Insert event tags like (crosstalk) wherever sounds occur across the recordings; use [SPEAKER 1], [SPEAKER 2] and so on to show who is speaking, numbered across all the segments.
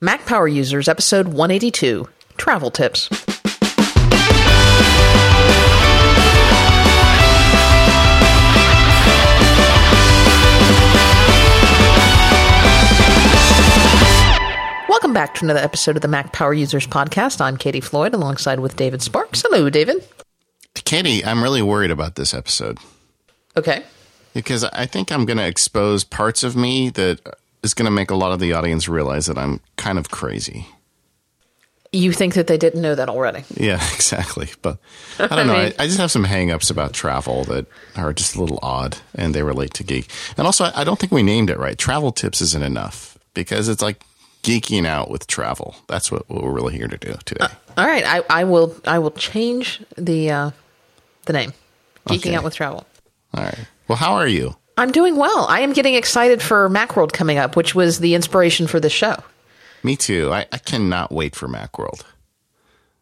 [SPEAKER 1] Mac Power Users, episode 182 Travel Tips. Welcome back to another episode of the Mac Power Users podcast. I'm Katie Floyd alongside with David Sparks. Hello, David.
[SPEAKER 2] Katie, I'm really worried about this episode
[SPEAKER 1] Okay.
[SPEAKER 2] because I think I'm going to expose parts of me that is going to make a lot of the audience realize that I'm kind of crazy.
[SPEAKER 1] You think that they didn't know that already?
[SPEAKER 2] Yeah, (laughs) exactly. But (laughs) I don't know.
[SPEAKER 1] I
[SPEAKER 2] I, just have some hangups about travel that are just a little odd and they relate to geek. And also, I I don't think we named it right. Travel tips isn't enough because it's like geeking out with travel. That's what, what we're really here to do today.
[SPEAKER 1] All right, I, I will I will change the uh, the name. Geeking
[SPEAKER 2] Okay.
[SPEAKER 1] out with travel.
[SPEAKER 2] All right. Well, how are you?
[SPEAKER 1] I'm doing well. I am getting excited for Macworld coming up, which was the inspiration for this show.
[SPEAKER 2] Me too. I, I cannot wait for Macworld.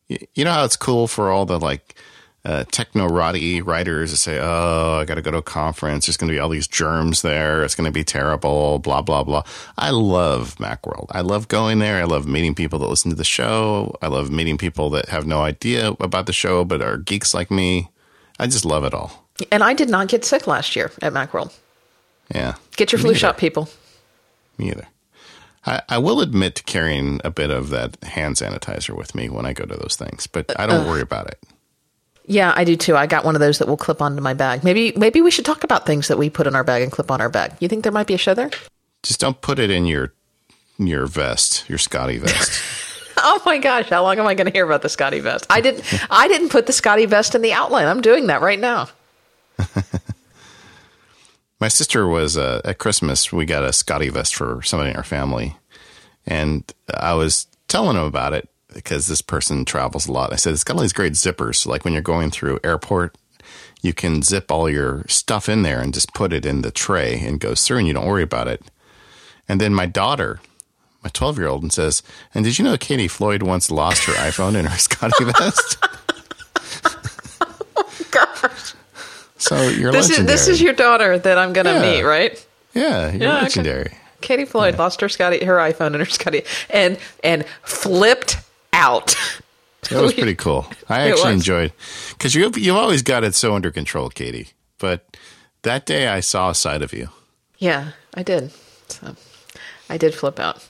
[SPEAKER 2] You, you know how it's cool for all the like uh, technorati writers to say, "Oh, I got to go to a conference. There's going to be all these germs there. It's going to be terrible." Blah blah blah. I love Macworld. I love going there. I love meeting people that listen to the show. I love meeting people that have no idea about the show but are geeks like me. I just love it all.
[SPEAKER 1] And I did not get sick last year at Macworld.
[SPEAKER 2] Yeah.
[SPEAKER 1] Get your
[SPEAKER 2] Me
[SPEAKER 1] flu
[SPEAKER 2] either.
[SPEAKER 1] shot, people.
[SPEAKER 2] Me either. I, I will admit to carrying a bit of that hand sanitizer with me when I go to those things, but I don't worry about it.
[SPEAKER 1] Yeah, I do too. I got one of those that will clip onto my bag. Maybe maybe we should talk about things that we put in our bag and clip on our bag. You think there might be a show there?
[SPEAKER 2] Just don't put it in your your vest, your Scotty vest. (laughs)
[SPEAKER 1] Oh my gosh, how long am I going to hear about the Scotty vest? I didn't I didn't put the Scotty vest in the outline. I'm doing that right now. (laughs)
[SPEAKER 2] My sister was uh, at Christmas. We got a Scotty vest for somebody in our family, and I was telling him about it because this person travels a lot. I said it's got all these great zippers. Like when you're going through airport, you can zip all your stuff in there and just put it in the tray and goes through, and you don't worry about it. And then my daughter, my 12 year old, and says, "And did you know Katie Floyd once lost her iPhone in her (laughs) Scotty vest?" (laughs)
[SPEAKER 1] oh Gosh.
[SPEAKER 2] So you're
[SPEAKER 1] This is
[SPEAKER 2] legendary.
[SPEAKER 1] this is your daughter that I'm going to
[SPEAKER 2] Yeah.
[SPEAKER 1] meet, right?
[SPEAKER 2] yeah, you're
[SPEAKER 1] Yeah, okay.
[SPEAKER 2] legendary.
[SPEAKER 1] Katie Floyd lost her Scotty her iPhone and her Scotty and and flipped out.
[SPEAKER 2] That was (laughs) pretty cool. I actually enjoyed because you you've always got it so under control, Katie. But that day I saw a side of you.
[SPEAKER 1] Yeah, I did. So I did flip out.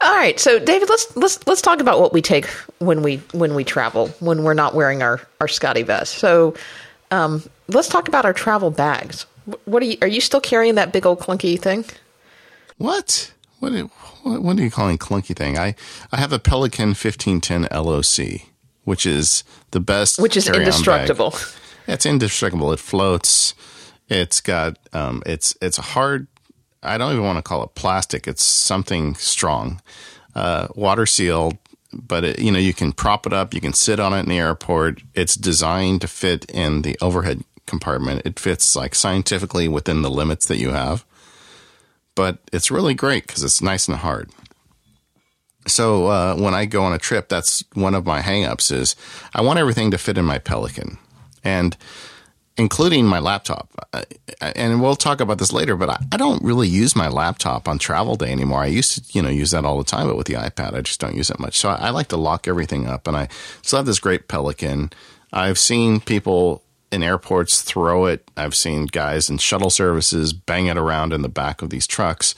[SPEAKER 1] All right, so David, let's let's let's talk about what we take when we when we travel when we're not wearing our our Scotty vest. So um, let's talk about our travel bags. What are you are you still carrying that big old clunky thing?
[SPEAKER 2] What? What? do- What, what are you calling clunky thing? I I have a Pelican 1510 LOC, which is the best,
[SPEAKER 1] Which is
[SPEAKER 2] carry-on bag.
[SPEAKER 1] indestructible.
[SPEAKER 2] It's indestructible. It floats. It's got um, it's it's a hard. I don't even want to call it plastic. It's something strong, uh, water sealed. But it, you know, you can prop it up. You can sit on it in the airport. It's designed to fit in the overhead compartment. It fits like scientifically within the limits that you have. But it's really great because it's nice and hard. So uh, when I go on a trip, that's one of my hangups is I want everything to fit in my Pelican, and including my laptop. And we'll talk about this later, but I, don't really use my laptop on travel day anymore. I used to, you know, use that all the time, but with the iPad, I just don't use it much. So I, I like to lock everything up, and I still have this great Pelican. I've seen people in airports throw it. I've seen guys in shuttle services bang it around in the back of these trucks,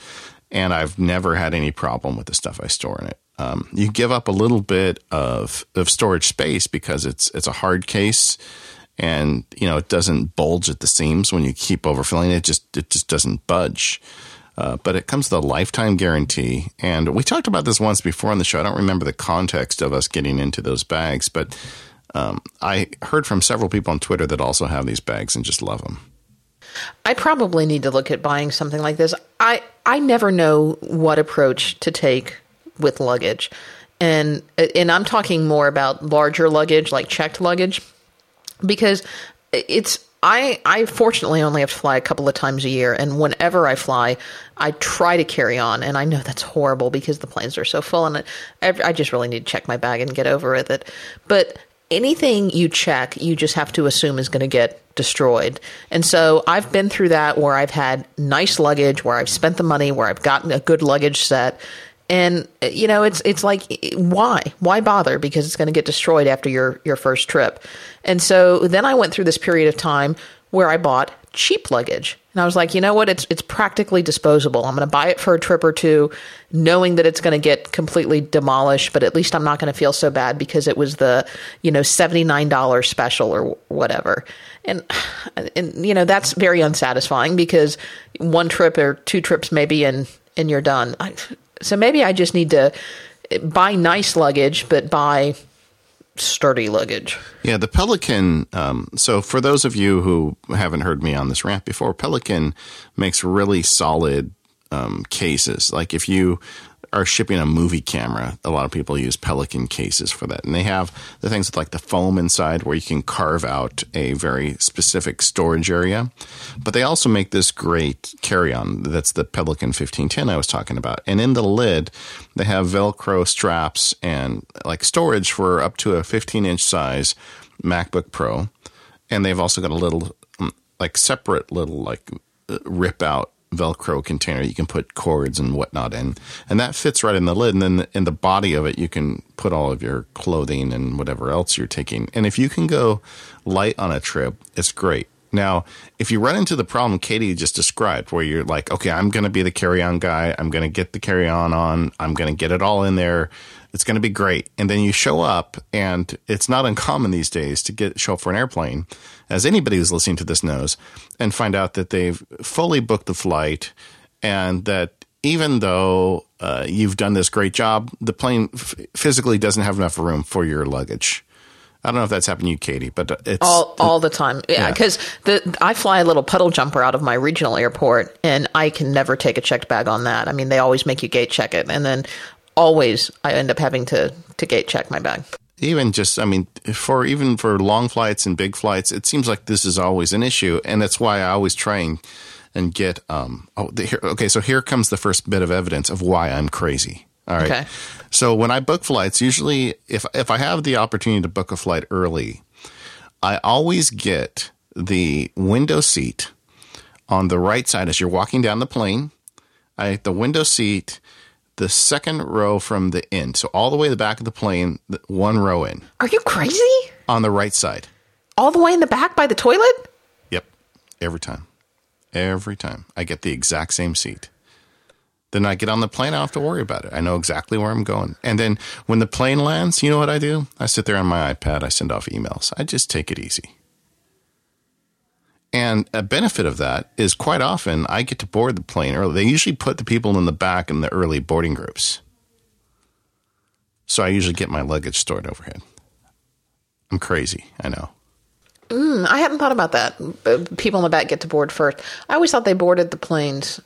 [SPEAKER 2] and I've never had any problem with the stuff I store in it. Um, you give up a little bit of of storage space because it's it's a hard case, and you know it doesn't bulge at the seams when you keep overfilling it. Just it just doesn't budge. Uh, but it comes with a lifetime guarantee, and we talked about this once before on the show. I don't remember the context of us getting into those bags, but um, I heard from several people on Twitter that also have these bags and just love them.
[SPEAKER 1] I probably need to look at buying something like this. I I never know what approach to take with luggage. And and I'm talking more about larger luggage, like checked luggage, because it's I I fortunately only have to fly a couple of times a year, and whenever I fly, I try to carry on. And I know that's horrible because the planes are so full, and I, I just really need to check my bag and get over with it. But anything you check, you just have to assume is going to get destroyed. And so I've been through that where I've had nice luggage, where I've spent the money, where I've gotten a good luggage set, And uh, you know, it's it's like why why bother because it's going to get destroyed after your your first trip. And so then I went through this period of time where I bought cheap luggage. And I was like, you know what? It's it's practically disposable. I'm going to buy it for a trip or two, knowing that it's going to get completely demolished, but at least I'm not going to feel so bad because it was the, you know, $79 special or whatever. And and you know, that's very unsatisfying because one trip or two trips maybe and and you're done. I, so maybe I just need to buy nice luggage but buy sturdy luggage.
[SPEAKER 2] Yeah, the Pelican. Um, so, for those of you who haven't heard me on this rant before, Pelican makes really solid um, cases. Like if you are shipping a movie camera, a lot of people use Pelican cases for that. And they have the things with like the foam inside where you can carve out a very specific storage area. But they also make this great carry on. That's the Pelican 1510 I was talking about. And in the lid, they have Velcro straps and like storage for up to a 15 inch size MacBook Pro. And they've also got a little like separate little like uh, rip out Velcro container you can put cords and whatnot in, and that fits right in the lid. And then in the body of it, you can put all of your clothing and whatever else you're taking. And if you can go light on a trip, it's great. Now, if you run into the problem Katie just described, where you're like, okay, I'm going to be the carry on guy, I'm going to get the carry on on, I'm going to get it all in there, it's going to be great. And then you show up, and it's not uncommon these days to get show up for an airplane, as anybody who's listening to this knows, and find out that they've fully booked the flight, and that even though uh, you've done this great job, the plane f- physically doesn't have enough room for your luggage. I don't know if that's happened to you, Katie, but it's
[SPEAKER 1] all all the time. Yeah, because yeah. the I fly a little puddle jumper out of my regional airport, and I can never take a checked bag on that. I mean, they always make you gate check it, and then always I end up having to to gate check my bag.
[SPEAKER 2] Even just, I mean, for even for long flights and big flights, it seems like this is always an issue, and that's why I always try and, and get. Um, oh, the, here, okay, so here comes the first bit of evidence of why I'm crazy. All right. Okay. So when I book flights, usually if if I have the opportunity to book a flight early, I always get the window seat on the right side as you're walking down the plane. I the window seat the second row from the end. So all the way to the back of the plane, one row in.
[SPEAKER 1] Are you crazy?
[SPEAKER 2] On the right side.
[SPEAKER 1] All the way in the back by the toilet?
[SPEAKER 2] Yep. Every time. Every time. I get the exact same seat. Then I get on the plane, I don't have to worry about it. I know exactly where I'm going. And then when the plane lands, you know what I do? I sit there on my iPad, I send off emails. I just take it easy. And a benefit of that is quite often I get to board the plane early. They usually put the people in the back in the early boarding groups. So I usually get my luggage stored overhead. I'm crazy, I know.
[SPEAKER 1] Mm, I hadn't thought about that. People in the back get to board first. I always thought they boarded the planes.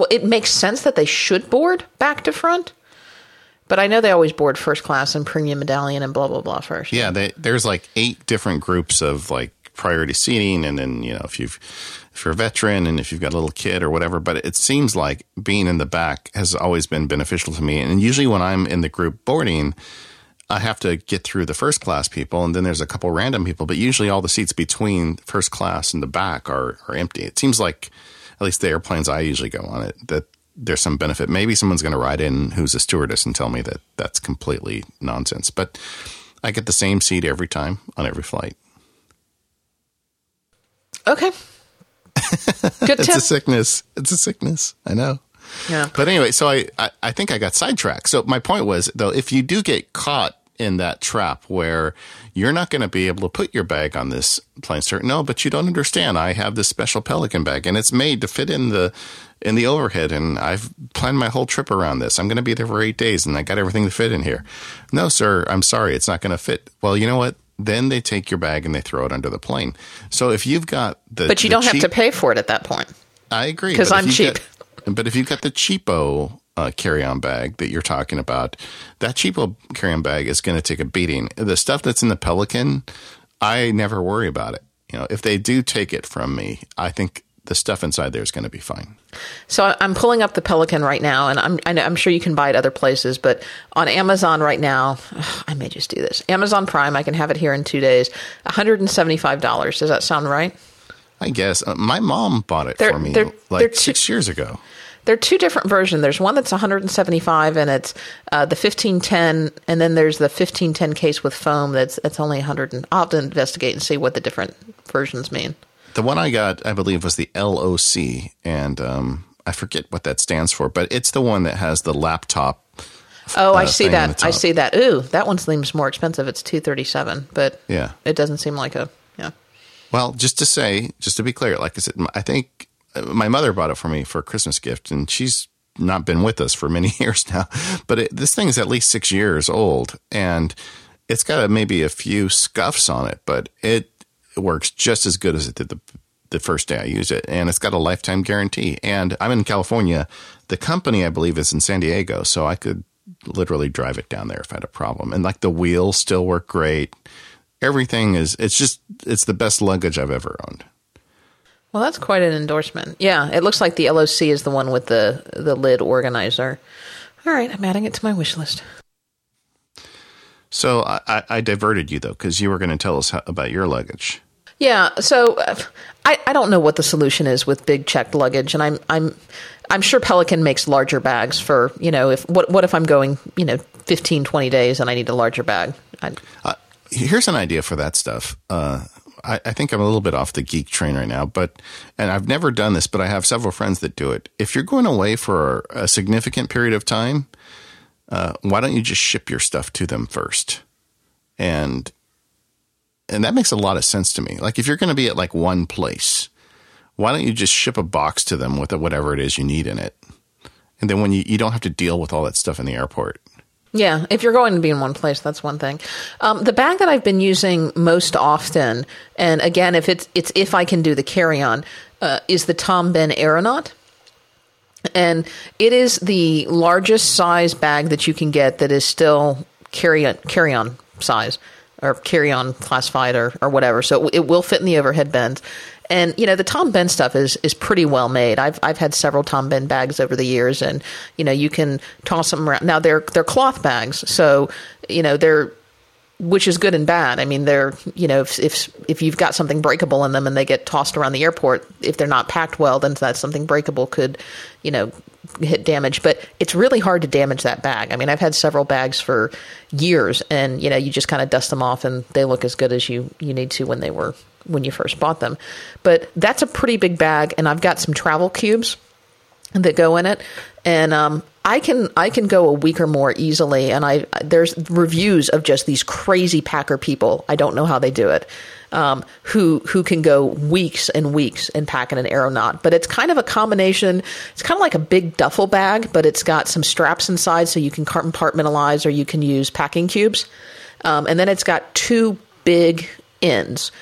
[SPEAKER 1] Well, it makes sense that they should board back to front, but I know they always board first class and premium medallion and blah blah blah first.
[SPEAKER 2] Yeah, they, there's like eight different groups of like priority seating, and then you know if you've if you're a veteran and if you've got a little kid or whatever. But it seems like being in the back has always been beneficial to me. And usually when I'm in the group boarding, I have to get through the first class people, and then there's a couple random people. But usually all the seats between first class and the back are are empty. It seems like at least the airplanes I usually go on it that there's some benefit. Maybe someone's going to ride in who's a stewardess and tell me that that's completely nonsense. But I get the same seat every time on every flight.
[SPEAKER 1] Okay. (laughs)
[SPEAKER 2] Good it's a sickness. It's a sickness. I know.
[SPEAKER 1] Yeah.
[SPEAKER 2] But anyway, so I, I, I think I got sidetracked. So my point was though, if you do get caught in that trap where you're not going to be able to put your bag on this plane cert. No, but you don't understand. I have this special Pelican bag and it's made to fit in the in the overhead and I've planned my whole trip around this. I'm going to be there for 8 days and I got everything to fit in here. No, sir, I'm sorry. It's not going to fit. Well, you know what? Then they take your bag and they throw it under the plane. So if you've got the
[SPEAKER 1] But you
[SPEAKER 2] the
[SPEAKER 1] don't
[SPEAKER 2] cheap,
[SPEAKER 1] have to pay for it at that point.
[SPEAKER 2] I agree.
[SPEAKER 1] Because I'm cheap.
[SPEAKER 2] Get, but if you've got the cheapo uh, carry-on bag that you're talking about, that cheapo carry-on bag is going to take a beating. The stuff that's in the Pelican, I never worry about it. You know, if they do take it from me, I think the stuff inside there is going to be fine.
[SPEAKER 1] So I'm pulling up the Pelican right now, and I'm I'm sure you can buy it other places, but on Amazon right now, I may just do this. Amazon Prime, I can have it here in two days. $175. Does that sound right?
[SPEAKER 2] I guess uh, my mom bought it they're, for me they're, like they're six years ago.
[SPEAKER 1] There are two different versions. There's one that's 175, and it's uh, the 1510, and then there's the 1510 case with foam that's that's only 100. And I'll have to investigate and see what the different versions mean.
[SPEAKER 2] The one I got, I believe, was the LOC, and um, I forget what that stands for, but it's the one that has the laptop.
[SPEAKER 1] Oh, I
[SPEAKER 2] uh,
[SPEAKER 1] see
[SPEAKER 2] thing
[SPEAKER 1] that. I see that. Ooh, that one seems more expensive. It's 237, but
[SPEAKER 2] Yeah.
[SPEAKER 1] it doesn't seem like a yeah.
[SPEAKER 2] Well, just to say, just to be clear, like I said, I think my mother bought it for me for a Christmas gift, and she's not been with us for many (laughs) years now. But it, this thing is at least six years old, and it's got a, maybe a few scuffs on it, but it works just as good as it did the the first day I used it, and it's got a lifetime guarantee. And I'm in California. The company, I believe, is in San Diego, so I could literally drive it down there if I had a problem. And like the wheels still work great. Everything is. It's just. It's the best luggage I've ever owned.
[SPEAKER 1] Well, that's quite an endorsement. Yeah, it looks like the LOC is the one with the the lid organizer. All right, I'm adding it to my wish list.
[SPEAKER 2] So I, I, diverted you though, because you were going to tell us how, about your luggage.
[SPEAKER 1] Yeah, so I, I don't know what the solution is with big checked luggage, and I'm I'm I'm sure Pelican makes larger bags for you know if what what if I'm going you know 15, 20 days and I need a larger bag. I,
[SPEAKER 2] Uh, here's an idea for that stuff. Uh, I, I think I'm a little bit off the geek train right now, but and I've never done this, but I have several friends that do it. If you're going away for a significant period of time, uh, why don't you just ship your stuff to them first? And and that makes a lot of sense to me. Like if you're going to be at like one place, why don't you just ship a box to them with whatever it is you need in it? And then when you, you don't have to deal with all that stuff in the airport.
[SPEAKER 1] Yeah, if you're going to be in one place, that's one thing. Um, the bag that I've been using most often, and again, if it's it's if I can do the carry on, uh, is the Tom Bihn Aeronaut, and it is the largest size bag that you can get that is still carry on carry on size or carry on classified or or whatever. So it, it will fit in the overhead bins. And you know the Tom Bihn stuff is is pretty well made. I've I've had several Tom Bihn bags over the years, and you know you can toss them around. Now they're they're cloth bags, so you know they're which is good and bad. I mean, they're you know if if if you've got something breakable in them and they get tossed around the airport, if they're not packed well, then that something breakable could you know hit damage. But it's really hard to damage that bag. I mean, I've had several bags for years, and you know you just kind of dust them off and they look as good as you you need to when they were when you first bought them. But that's a pretty big bag, and I've got some travel cubes that go in it. And um, I can I can go a week or more easily and I there's reviews of just these crazy packer people. I don't know how they do it. Um, who who can go weeks and weeks and pack in an aeronaut. But it's kind of a combination. It's kind of like a big duffel bag but it's got some straps inside so you can compartmentalize or you can use packing cubes. Um, and then it's got two big ends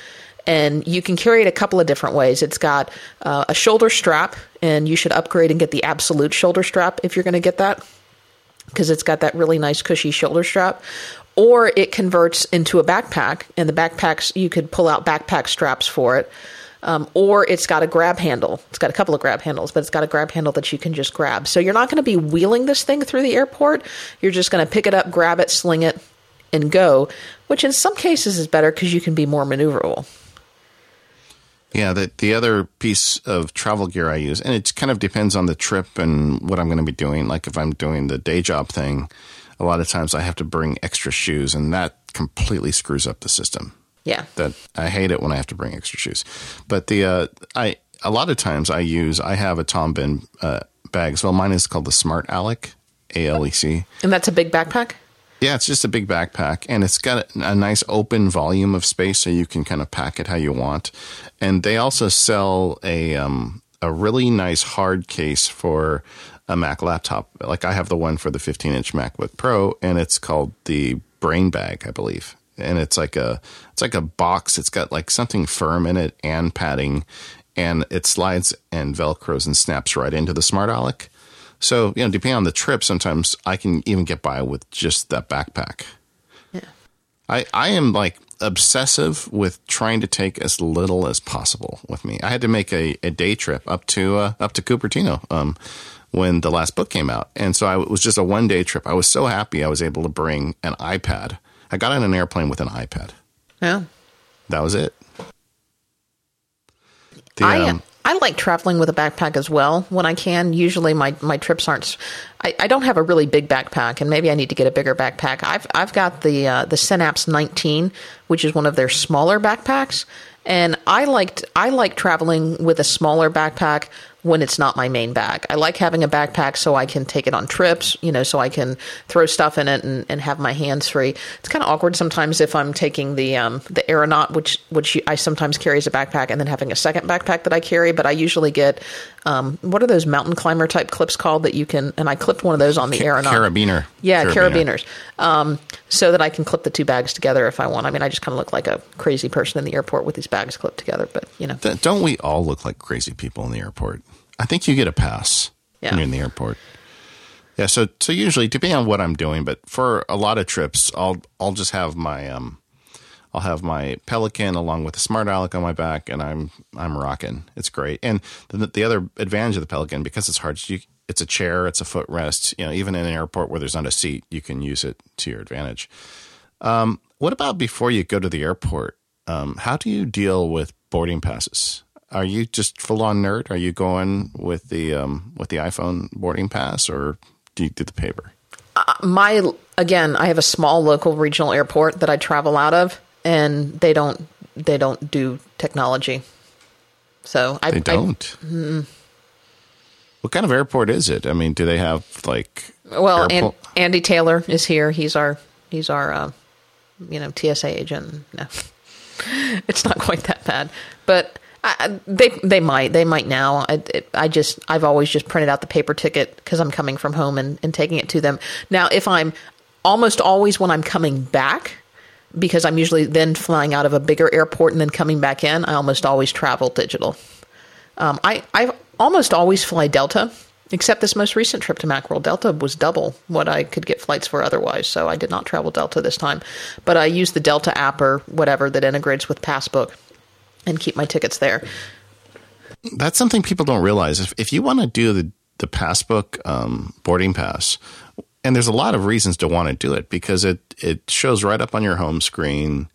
[SPEAKER 1] and you can carry it a couple of different ways. It's got uh, a shoulder strap, and you should upgrade and get the absolute shoulder strap if you're going to get that, because it's got that really nice cushy shoulder strap. Or it converts into a backpack, and the backpacks you could pull out backpack straps for it. Um, or it's got a grab handle. It's got a couple of grab handles, but it's got a grab handle that you can just grab. So you're not going to be wheeling this thing through the airport. You're just going to pick it up, grab it, sling it, and go, which in some cases is better because you can be more maneuverable.
[SPEAKER 2] Yeah, the the other piece of travel gear I use, and it kind of depends on the trip and what I'm going to be doing. Like if I'm doing the day job thing, a lot of times I have to bring extra shoes, and that completely screws up the system.
[SPEAKER 1] Yeah.
[SPEAKER 2] That I hate it when I have to bring extra shoes. But the uh, I a lot of times I use I have a Tom Bihn uh, bag as well. Mine is called the Smart Alec, A L E C.
[SPEAKER 1] And that's a big backpack?
[SPEAKER 2] Yeah, it's just a big backpack, and it's got a, nice open volume of space, so you can kind of pack it how you want. And they also sell a um, a really nice hard case for a Mac laptop. Like I have the one for the 15 inch MacBook Pro, and it's called the Brain Bag, I believe. And it's like a it's like a box. It's got like something firm in it and padding, and it slides and velcros and snaps right into the Smart Alec. So, you know, depending on the trip, sometimes I can even get by with just that backpack.
[SPEAKER 1] Yeah.
[SPEAKER 2] I, I am like obsessive with trying to take as little as possible with me. I had to make a, a day trip up to uh, up to Cupertino um, when the last book came out, and so I, it was just a one day trip. I was so happy I was able to bring an iPad. I got on an airplane with an iPad.
[SPEAKER 1] Yeah.
[SPEAKER 2] That was it. The,
[SPEAKER 1] I,
[SPEAKER 2] um,
[SPEAKER 1] I like traveling with a backpack as well when I can. Usually my, my trips aren't. I, I don't have a really big backpack, and maybe I need to get a bigger backpack. I've I've got the uh, the Synapse 19, which is one of their smaller backpacks, and I liked I like traveling with a smaller backpack when it's not my main bag. I like having a backpack so I can take it on trips, you know, so I can throw stuff in it and, and have my hands free. It's kind of awkward sometimes if I'm taking the um, the aeronaut, which which I sometimes carry as a backpack, and then having a second backpack that I carry. But I usually get um, what are those mountain climber type clips called that you can? And I clipped one of those on the aeronaut.
[SPEAKER 2] Carabiner.
[SPEAKER 1] Yeah, carabiners. Um, so that I can clip the two bags together if I want. I mean, I just kind of look like a crazy person in the airport with these bags clipped together. But you know,
[SPEAKER 2] don't we all look like crazy people in the airport? I think you get a pass
[SPEAKER 1] Yeah.
[SPEAKER 2] when you're in the airport. Yeah, so so usually depending on what I'm doing, but for a lot of trips, I'll I'll just have my um I'll have my Pelican along with the Smart Alec on my back, and I'm I'm rocking. It's great. And the, the other advantage of the Pelican because it's hard, you, it's a chair, it's a footrest. You know, even in an airport where there's not a seat, you can use it to your advantage. Um, what about before you go to the airport? Um, how do you deal with boarding passes? Are you just full on nerd? Are you going with the um, with the iPhone boarding pass, or do you do the paper?
[SPEAKER 1] my again, I have a small local regional airport that I travel out of, and they don't they don't do technology. So I
[SPEAKER 2] They don't. What kind of airport is it? I mean, do they have like
[SPEAKER 1] well, and, Andy Taylor is here. He's our he's our uh, you know TSA agent. No, (laughs) it's not quite that bad, but. I, I- they they might they might now. I, it, I just I've always just printed out the paper ticket because I'm coming from home and, and taking it to them. Now if I'm almost always when I'm coming back because I'm usually then flying out of a bigger airport and then coming back in. I almost always travel digital. Um, I I almost always fly Delta, except this most recent trip to Macworld. Delta was double what I could get flights for otherwise, so I did not travel Delta this time. But I use the Delta app or whatever that integrates with Passbook and keep my tickets there.
[SPEAKER 2] that's something people don't realize. If if you want to do the the passbook um, boarding pass, and there's a lot of reasons to want to do it because it it shows right up on your home screen.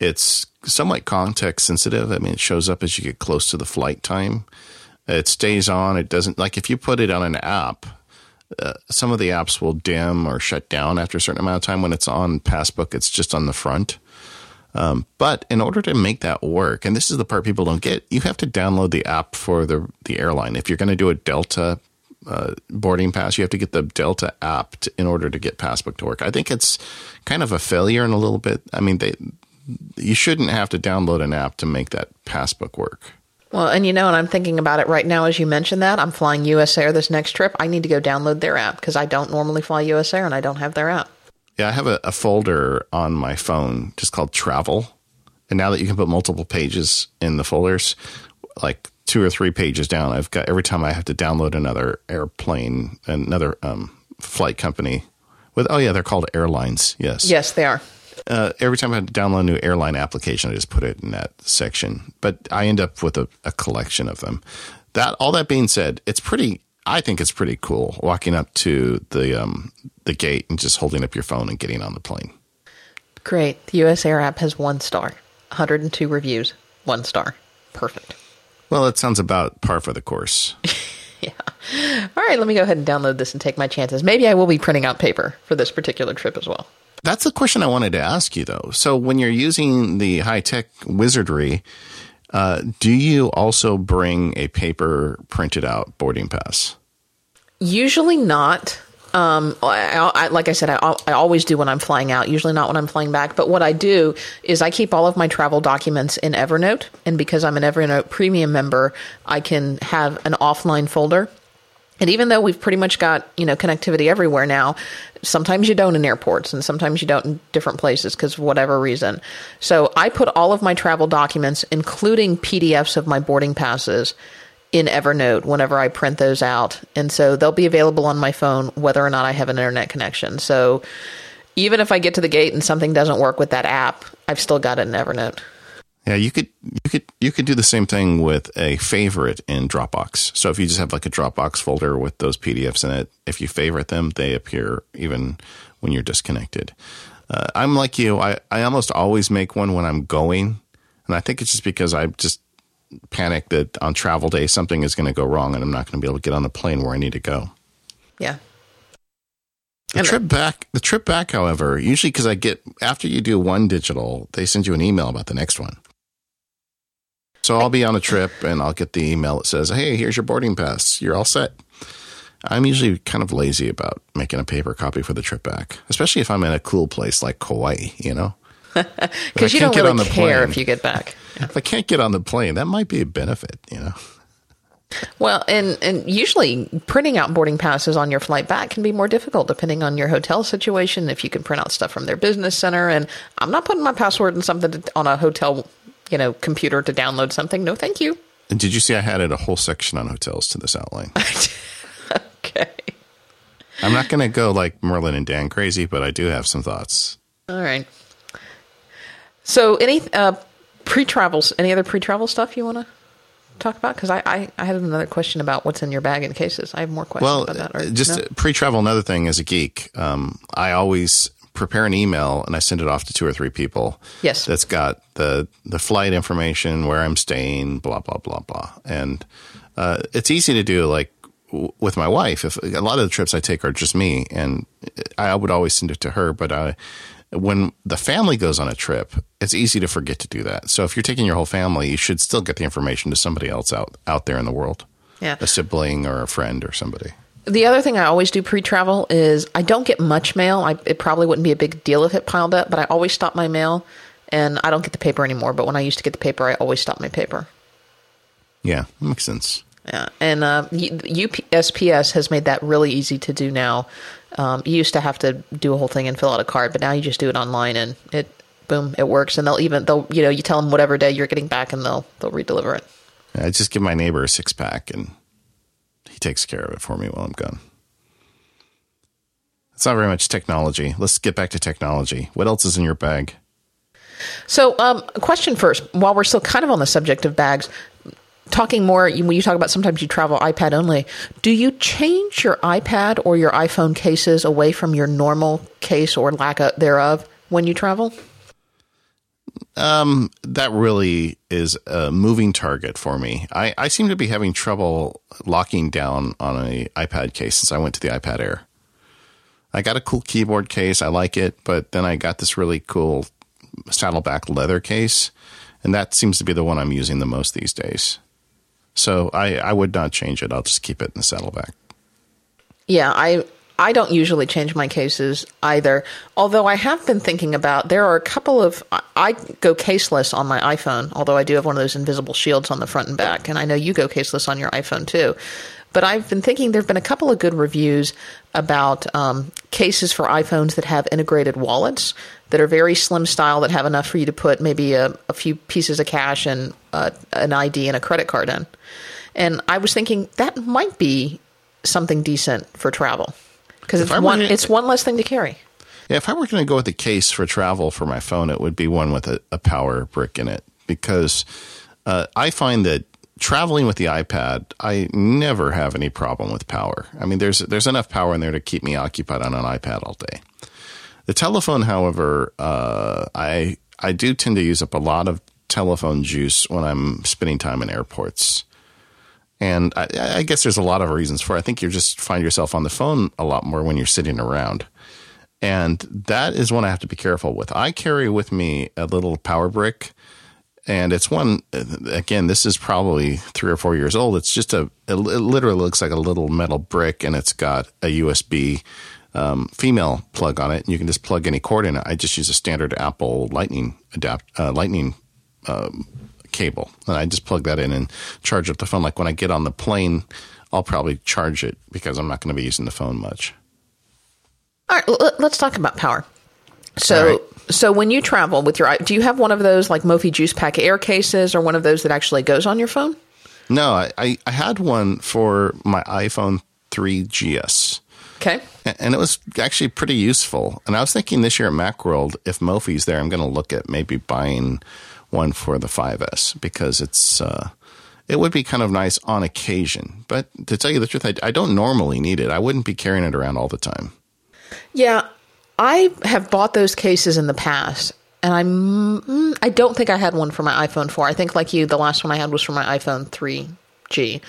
[SPEAKER 2] It's somewhat context sensitive. I mean, it shows up as you get close to the flight time. It stays on. It doesn't like if you put it on an app. Uh, some of the apps will dim or shut down after a certain amount of time. When it's on Passbook, it's just on the front. Um, but in order to make that work, and this is the part people don't get, you have to download the app for the the airline. If you're going to do a Delta uh, boarding pass, you have to get the Delta app to, in order to get Passbook to work. I think it's kind of a failure in a little bit. I mean, they you shouldn't have to download an app to make that Passbook work.
[SPEAKER 1] Well, and you know, and I'm thinking about it right now as you mentioned that. I'm flying US Air this next trip. I need to go download their app because I don't normally fly US Air and I don't have their app.
[SPEAKER 2] Yeah, I have a, a folder on my phone just called Travel. And now that you can put multiple pages in the folders, like two or three pages down, I've got every time I have to download another airplane, another um, flight company with, oh, yeah, they're called airlines. Yes.
[SPEAKER 1] Yes, they are.
[SPEAKER 2] Uh, every time I download a new airline application, I just put it in that section. But I end up with a, a collection of them. That all that being said, it's pretty. I think it's pretty cool walking up to the um, the gate and just holding up your phone and getting on the plane.
[SPEAKER 1] Great. The US Air app has one star, 102 reviews, one star. Perfect.
[SPEAKER 2] Well, that sounds about par for the course. (laughs) Yeah.
[SPEAKER 1] All right, let me go ahead and download this and take my chances. Maybe I will be printing out paper for this particular trip as well.
[SPEAKER 2] That's the question I wanted to ask you, though. So, when you're using the high tech wizardry, uh, do you also bring a paper printed out boarding pass?
[SPEAKER 1] Usually not. Um, I, I, like I said, I, I always do when I'm flying out. Usually not when I'm flying back. But what I do is I keep all of my travel documents in Evernote, and because I'm an Evernote Premium member, I can have an offline folder. And even though we've pretty much got you know connectivity everywhere now, sometimes you don't in airports, and sometimes you don't in different places because whatever reason. So I put all of my travel documents, including PDFs of my boarding passes, in Evernote whenever I print those out. And so they'll be available on my phone whether or not I have an internet connection. So even if I get to the gate and something doesn't work with that app, I've still got it in Evernote.
[SPEAKER 2] Yeah, you could you could you could do the same thing with a favorite in Dropbox. So if you just have like a Dropbox folder with those PDFs in it, if you favorite them, they appear even when you're disconnected. Uh, I'm like you. I, I almost always make one when I'm going, and I think it's just because I just panic that on travel day something is going to go wrong and I'm not going to be able to get on the plane where I need to go.
[SPEAKER 1] Yeah.
[SPEAKER 2] The
[SPEAKER 1] And-
[SPEAKER 2] trip back, the trip back, however, usually because I get after you do one digital, they send you an email about the next one. So I'll be on a trip and I'll get the email that says, "Hey, here's your boarding pass. You're all set." I'm usually kind of lazy about making a paper copy for the trip back, especially if I'm in a cool place like Kauai. You know,
[SPEAKER 1] Because you don't
[SPEAKER 2] get on
[SPEAKER 1] really
[SPEAKER 2] the
[SPEAKER 1] care
[SPEAKER 2] plane.
[SPEAKER 1] if you get back.
[SPEAKER 2] if I can't get on the plane, that might be a benefit. You know.
[SPEAKER 1] Well, and, and usually printing out boarding passes on your flight back can be more difficult depending on your hotel situation. If you can print out stuff from their business center, and I'm not putting my password in something to, on a hotel, you know, computer to download something. No, thank you.
[SPEAKER 2] And did you see I added a whole section on hotels to this outline? (laughs)
[SPEAKER 1] Okay.
[SPEAKER 2] I'm not going to go like Merlin and Dan crazy, but I do have some thoughts.
[SPEAKER 1] All right. So, any uh, pre-travels? Any other pre-travel stuff you want to talk about? Because I, I I had another question about what's in your bag in cases. I have more questions
[SPEAKER 2] Well,
[SPEAKER 1] about that. Or-
[SPEAKER 2] just
[SPEAKER 1] no?
[SPEAKER 2] pre-travel. Another thing, as a geek, um, I always prepare an email and I send it off to two or three people.
[SPEAKER 1] Yes.
[SPEAKER 2] that's got the the flight information, where I'm staying, blah blah blah blah, and uh, it's easy to do. Like w- with my wife, if a lot of the trips I take are just me, and I would always send it to her, but I. When the family goes on a trip, it's easy to forget to do that. So if you're taking your whole family, you should still get the information to somebody else out, out there in the world,
[SPEAKER 1] yeah.
[SPEAKER 2] a sibling or a friend or somebody.
[SPEAKER 1] The other thing I always do pre-travel is I don't get much mail. I, it probably wouldn't be a big deal if it piled up, but I always stop my mail, and I don't get the paper anymore. But when I used to get the paper, I always stop my paper.
[SPEAKER 2] Yeah, that makes sense.
[SPEAKER 1] Yeah, and uh, USPS has made that really easy to do now. Um, you used to have to do a whole thing and fill out a card, but now you just do it online, and it boom, it works. And they'll even they'll you know you tell them whatever day you're getting back, and they'll they'll redeliver it.
[SPEAKER 2] I just give my neighbor a six pack and he takes care of it for me while I'm gone. It's not very much technology. Let's get back to technology. What else is in your bag?
[SPEAKER 1] So, um, question first. While we're still kind of on the subject of bags, talking more when you talk about sometimes you travel iPad only, do you change your iPad or your iPhone cases away from your normal case or lack of, thereof when you travel?
[SPEAKER 2] Um, that really is a moving target for me. I, I seem to be having trouble locking down on a iPad case since I went to the iPad Air. I got a cool keyboard case. I like it, but then I got this really cool saddleback leather case, and that seems to be the one I'm using the most these days. So I, I would not change it. I'll just keep it in the saddleback.
[SPEAKER 1] Yeah, I I don't usually change my cases either. Although I have been thinking about there are a couple of I- go caseless on my iPhone. Although I do have one of those invisible shields on the front and back, and I know you go caseless on your iPhone too. But I've been thinking there've been a couple of good reviews about um, cases for iPhones that have integrated wallets that are very slim style that have enough for you to put maybe a, a few pieces of cash and uh, an ID and a credit card in. And I was thinking that might be something decent for travel because it's one
[SPEAKER 2] to-
[SPEAKER 1] it's one less thing to carry.
[SPEAKER 2] Yeah, if I were going to go with a case for travel for my phone, it would be one with a, a power brick in it because uh, I find that traveling with the iPad, I never have any problem with power. I mean, there's there's enough power in there to keep me occupied on an iPad all day. The telephone, however, uh, I I do tend to use up a lot of telephone juice when I'm spending time in airports. And I, I guess there's a lot of reasons for it. I think you just find yourself on the phone a lot more when you're sitting around. And that is one I have to be careful with. I carry with me a little power brick, and it's one, again, this is probably three or four years old. It's just a, it literally looks like a little metal brick, and it's got a USB um, female plug on it. And you can just plug any cord in it. I just use a standard Apple Lightning adapt, uh, Lightning um, cable, and I just plug that in and charge up the phone. Like when I get on the plane, I'll probably charge it because I'm not going to be using the phone much.
[SPEAKER 1] All right, let's talk about power. So,
[SPEAKER 2] right.
[SPEAKER 1] so when you travel with your, do you have one of those like Mophie Juice Pack Air cases, or one of those that actually goes on your phone?
[SPEAKER 2] No, I, I, I had one for my iPhone 3GS.
[SPEAKER 1] Okay.
[SPEAKER 2] And it was actually pretty useful. And I was thinking this year at Macworld, if Mophie's there, I'm going to look at maybe buying one for the 5S because it's uh, it would be kind of nice on occasion. But to tell you the truth, I, I don't normally need it. I wouldn't be carrying it around all the time.
[SPEAKER 1] Yeah, I have bought those cases in the past, and I'm mm, I don't think I had one for my iPhone 4. I think like you, the last one I had was for my iPhone 3G,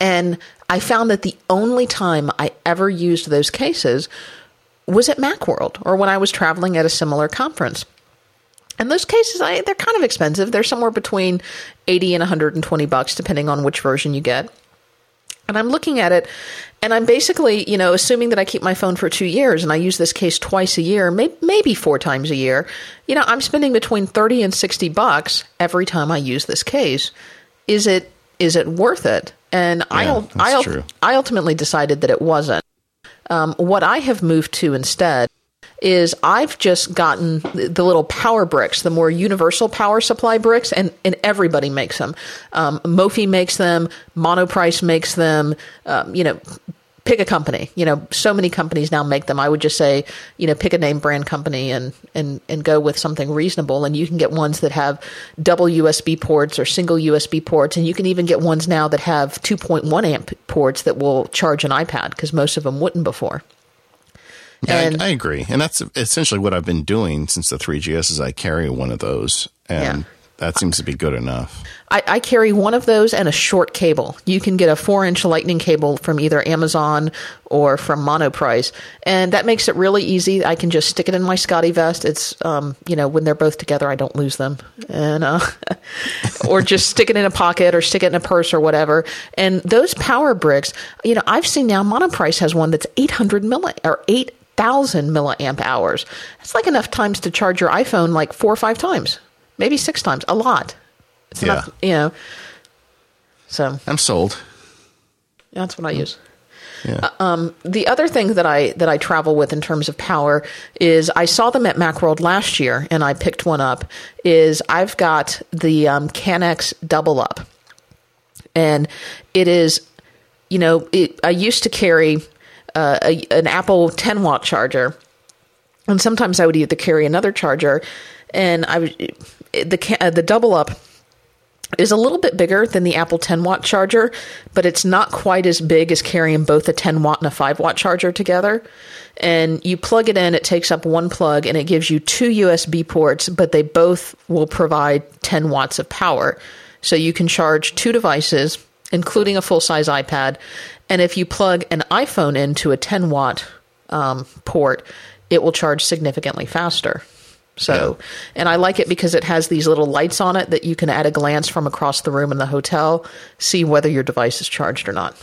[SPEAKER 1] and I found that the only time I ever used those cases was at MacWorld or when I was traveling at a similar conference. And those cases, I, they're kind of expensive. They're somewhere between 80 and 120 bucks, depending on which version you get. And I'm looking at it, and I'm basically, you know, assuming that I keep my phone for two years and I use this case twice a year, may, maybe four times a year. You know, I'm spending between 30 and 60 bucks every time I use this case. Is it is it worth it? And
[SPEAKER 2] Yeah,
[SPEAKER 1] I, I. I ultimately decided that it wasn't. Um, what I have moved to instead is I've just gotten the little power bricks, the more universal power supply bricks, and, and everybody makes them. Um, Mophie makes them, Monoprice makes them, um, you know, pick a company. You know, so many companies now make them. I would just say, you know, pick a name brand company and, and, and go with something reasonable. And you can get ones that have double USB ports or single USB ports. And you can even get ones now that have 2.1 amp ports that will charge an iPad because most of them wouldn't before.
[SPEAKER 2] Yeah,
[SPEAKER 1] And-
[SPEAKER 2] I, I agree, and that's essentially what I've been doing since the 3GS. Is I carry one of those, and
[SPEAKER 1] Yeah.
[SPEAKER 2] that seems to be good enough.
[SPEAKER 1] I, I carry one of those and a short cable. You can get a four inch lightning cable from either Amazon or from Monoprice. And that makes it really easy. I can just stick it in my Scotty vest. It's, um, you know, when they're both together, I don't lose them. And, uh, (laughs) or just stick it in a pocket or stick it in a purse or whatever. And those power bricks, you know, I've seen now Monoprice has one that's 800 milli or 8,000 milliamp hours. That's like enough times to charge your iPhone like four or five times, maybe six times, a lot. It's
[SPEAKER 2] Yeah.
[SPEAKER 1] enough, you know. So
[SPEAKER 2] I'm sold.
[SPEAKER 1] that's what I use.
[SPEAKER 2] Yeah.
[SPEAKER 1] Um, the other thing that I that I travel with in terms of power is I saw them at MacWorld last year and I picked one up. Is I've got the um, Kanex Double Up, and it is, you know, it, I used to carry uh, a, an Apple 10 watt charger, and sometimes I would either carry another charger, and I would the uh, the Double Up is a little bit bigger than the Apple 10 watt charger, but it's not quite as big as carrying both a 10 watt and a 5 watt charger together. And you plug it in, it takes up one plug, and it gives you two USB ports, but they both will provide 10 watts of power. So you can charge two devices, including a full size iPad. And if you plug an iPhone into a 10 watt um, port, it will charge significantly faster. So, and I like it because it has these little lights on it that you can at a glance from across the room in the hotel see whether your device is charged or not.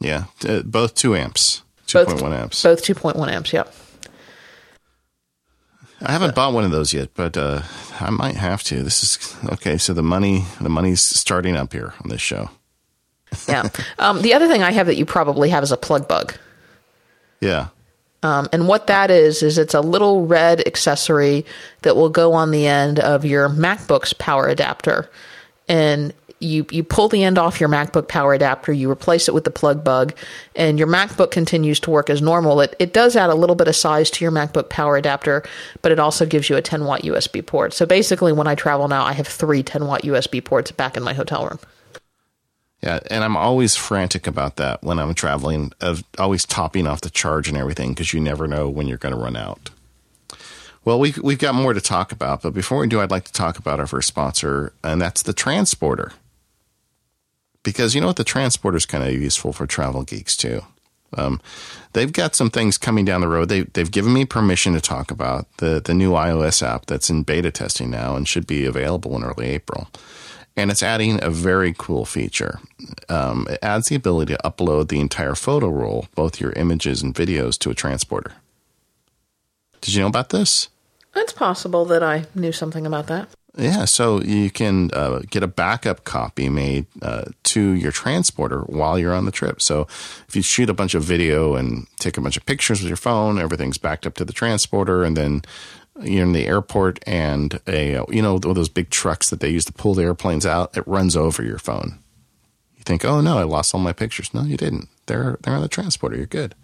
[SPEAKER 2] Yeah, uh, both two amps, two point one amps.
[SPEAKER 1] Both 2.1 amps, yep.
[SPEAKER 2] I haven't bought one of those yet, but uh, I might have to. This is okay. So the money, the money's starting up here on this show.
[SPEAKER 1] Yeah. um, the other thing I have that you probably have is a plug bug.
[SPEAKER 2] Yeah,
[SPEAKER 1] Um, and what that is, is it's a little red accessory that will go on the end of your MacBook's power adapter. And you, you pull the end off your MacBook power adapter, you replace it with the plug bug, and your MacBook continues to work as normal. It, it does add a little bit of size to your MacBook power adapter, but it also gives you a 10 watt USB port. So basically, when I travel now, I have three 10 watt USB ports back in my hotel room.
[SPEAKER 2] Yeah, and I'm always frantic about that when I'm traveling, of always topping off the charge and everything because you never know when you're going to run out. Well, we've we've got more to talk about, but before we do, I'd like to talk about our first sponsor, and that's the Transporter. Because you know what, the Transporter is kind of useful for travel geeks too. Um, they've got some things coming down the road. They they've given me permission to talk about the the new iOS app that's in beta testing now and should be available in early April. And it's adding a very cool feature. Um, it adds the ability to upload the entire photo roll, both your images and videos, to a transporter. Did you know about this?
[SPEAKER 1] It's possible that I knew something about that.
[SPEAKER 2] Yeah, so you can uh, get a backup copy made uh, to your transporter while you're on the trip. So if you shoot a bunch of video and take a bunch of pictures with your phone, everything's backed up to the transporter, and then you're in the airport and a you know those big trucks that they use to pull the airplanes out, it runs over your phone. You think, oh no, I lost all my pictures. No, you didn't. They're they're on the transporter. You're good.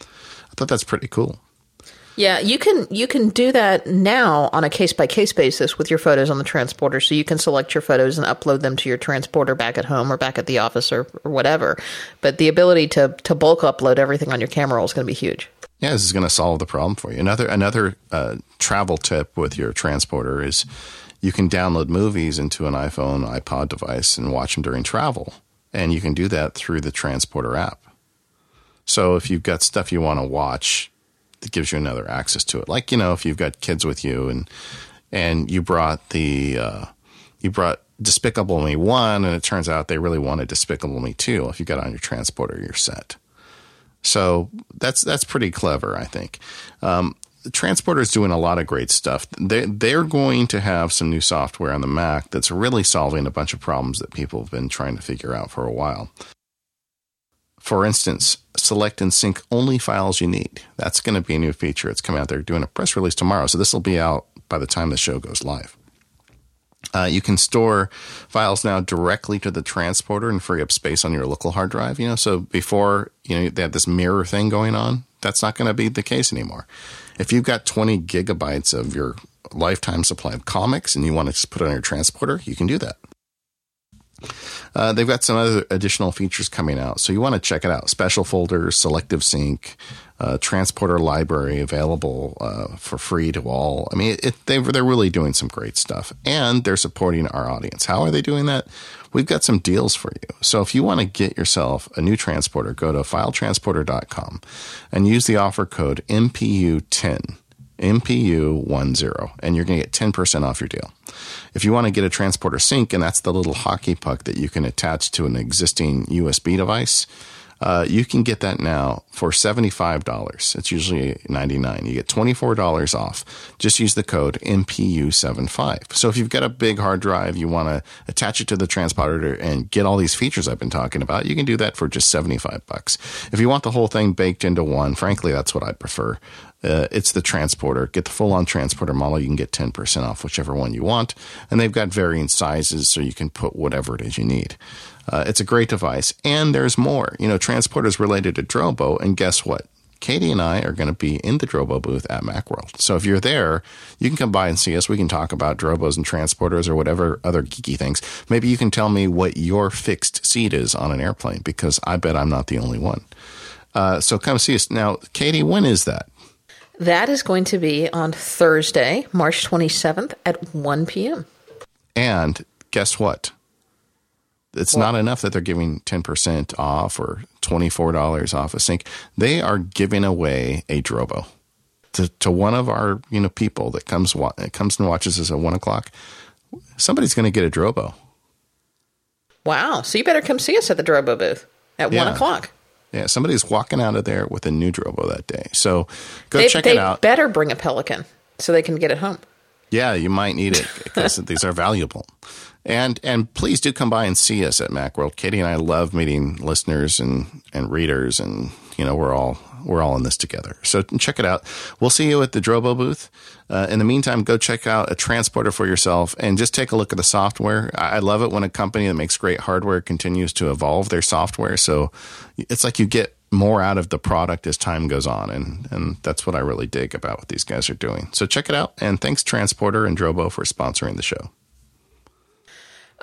[SPEAKER 2] I thought that's pretty cool.
[SPEAKER 1] Yeah, you can you can do that now on a case by case basis with your photos on the transporter. So you can select your photos and upload them to your transporter back at home or back at the office or, or whatever. But the ability to to bulk upload everything on your camera roll is going to be huge.
[SPEAKER 2] Yeah, this is going to solve the problem for you. Another another uh, travel tip with your transporter is you can download movies into an iPhone, iPod device, and watch them during travel, and you can do that through the transporter app. So if you've got stuff you want to watch, it gives you another access to it. Like you know, if you've got kids with you and and you brought the uh, you brought Despicable Me one, and it turns out they really wanted Despicable Me two. If you got on your transporter, you're set. So that's that's pretty clever, I think. Um, transporter is doing a lot of great stuff. They they're going to have some new software on the Mac that's really solving a bunch of problems that people have been trying to figure out for a while. For instance, select and sync only files you need. That's going to be a new feature. It's coming out. They're doing a press release tomorrow, so this will be out by the time the show goes live. Uh, you can store files now directly to the transporter and free up space on your local hard drive. You know, so before you know they had this mirror thing going on, that's not going to be the case anymore. If you've got 20 gigabytes of your lifetime supply of comics and you want to put it on your transporter, you can do that. Uh, they've got some other additional features coming out, so you want to check it out. Special folders, selective sync, uh, transporter library available uh, for free to all. I mean, it, they, they're really doing some great stuff, and they're supporting our audience. How are they doing that? We've got some deals for you. So if you want to get yourself a new transporter, go to filetransporter.com and use the offer code MPU10. MPU10, and you're going to get 10% off your deal. If you want to get a transporter sync, and that's the little hockey puck that you can attach to an existing USB device, uh, you can get that now for $75. It's usually 99. You get $24 off. Just use the code MPU75. So if you've got a big hard drive, you want to attach it to the transporter and get all these features I've been talking about, you can do that for just 75 bucks. If you want the whole thing baked into one, frankly, that's what I prefer. Uh, it's the transporter. Get the full on transporter model. You can get 10% off whichever one you want. And they've got varying sizes so you can put whatever it is you need. Uh, it's a great device. And there's more. You know, transporter is related to Drobo. And guess what? Katie and I are going to be in the Drobo booth at Macworld. So if you're there, you can come by and see us. We can talk about Drobos and transporters or whatever other geeky things. Maybe you can tell me what your fixed seat is on an airplane because I bet I'm not the only one. Uh, so come see us. Now, Katie, when is that?
[SPEAKER 1] That is going to be on Thursday, March 27th at 1 p.m.
[SPEAKER 2] And guess what? It's not enough that they're giving 10% off or $24 off a sync. They are giving away a Drobo to, to one of our you know people that comes comes and watches us at one o'clock. Somebody's going to get a Drobo.
[SPEAKER 1] Wow! So you better come see us at the Drobo booth at yeah. one o'clock.
[SPEAKER 2] Yeah, somebody's walking out of there with a new Drobo that day. So go
[SPEAKER 1] they,
[SPEAKER 2] check
[SPEAKER 1] they
[SPEAKER 2] it out.
[SPEAKER 1] Better bring a Pelican so they can get it home.
[SPEAKER 2] Yeah, you might need it because (laughs) these are valuable. And and please do come by and see us at Macworld. Katie and I love meeting listeners and, and readers, and you know we're all we're all in this together. So check it out. We'll see you at the Drobo booth. Uh, in the meantime, go check out a transporter for yourself and just take a look at the software. I love it when a company that makes great hardware continues to evolve their software. So it's like you get more out of the product as time goes on. And, and that's what I really dig about what these guys are doing. So check it out. And thanks, Transporter and Drobo, for sponsoring the show.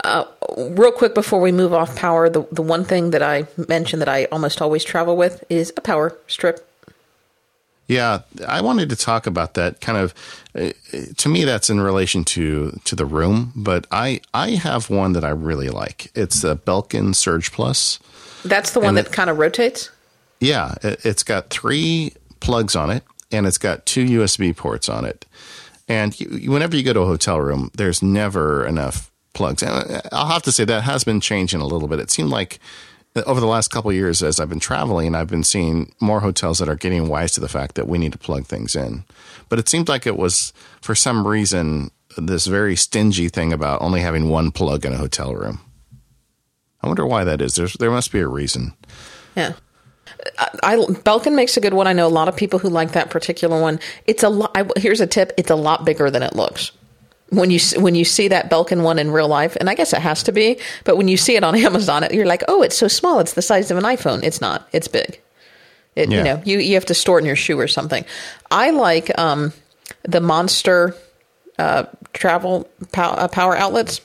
[SPEAKER 1] Uh, real quick before we move off power, the the one thing that I mentioned that I almost always travel with is a power strip.
[SPEAKER 2] Yeah, I wanted to talk about that. Kind of, uh, to me, that's in relation to to the room, but I I have one that I really like. It's the Belkin Surge Plus.
[SPEAKER 1] That's the one that kind of rotates.
[SPEAKER 2] Yeah, it, it's got three plugs on it, and it's got two USB ports on it. And you, whenever you go to a hotel room, there's never enough plugs. And uh, I'll have to say that has been changing a little bit. It seemed like over the last couple years, as I've been traveling, I've been seeing more hotels that are getting wise to the fact that we need to plug things in. But it seemed like it was, for some reason, this very stingy thing about only having one plug in a hotel room. I wonder why that is. There's, there must be a reason.
[SPEAKER 1] Yeah. I, I, Belkin makes a good one. I know a lot of people who like that particular one. It's a lot. Here's a tip: it's a lot bigger than it looks when you when you see that Belkin one in real life, and I guess it has to be, but when you see it on (laughs) Amazon, you're like, oh, it's so small. It's the size of an iPhone. It's not. It's big. It, yeah. You know, you you have to store it in your shoe or something. I like um, the Monster uh, travel pow- uh, power outlets,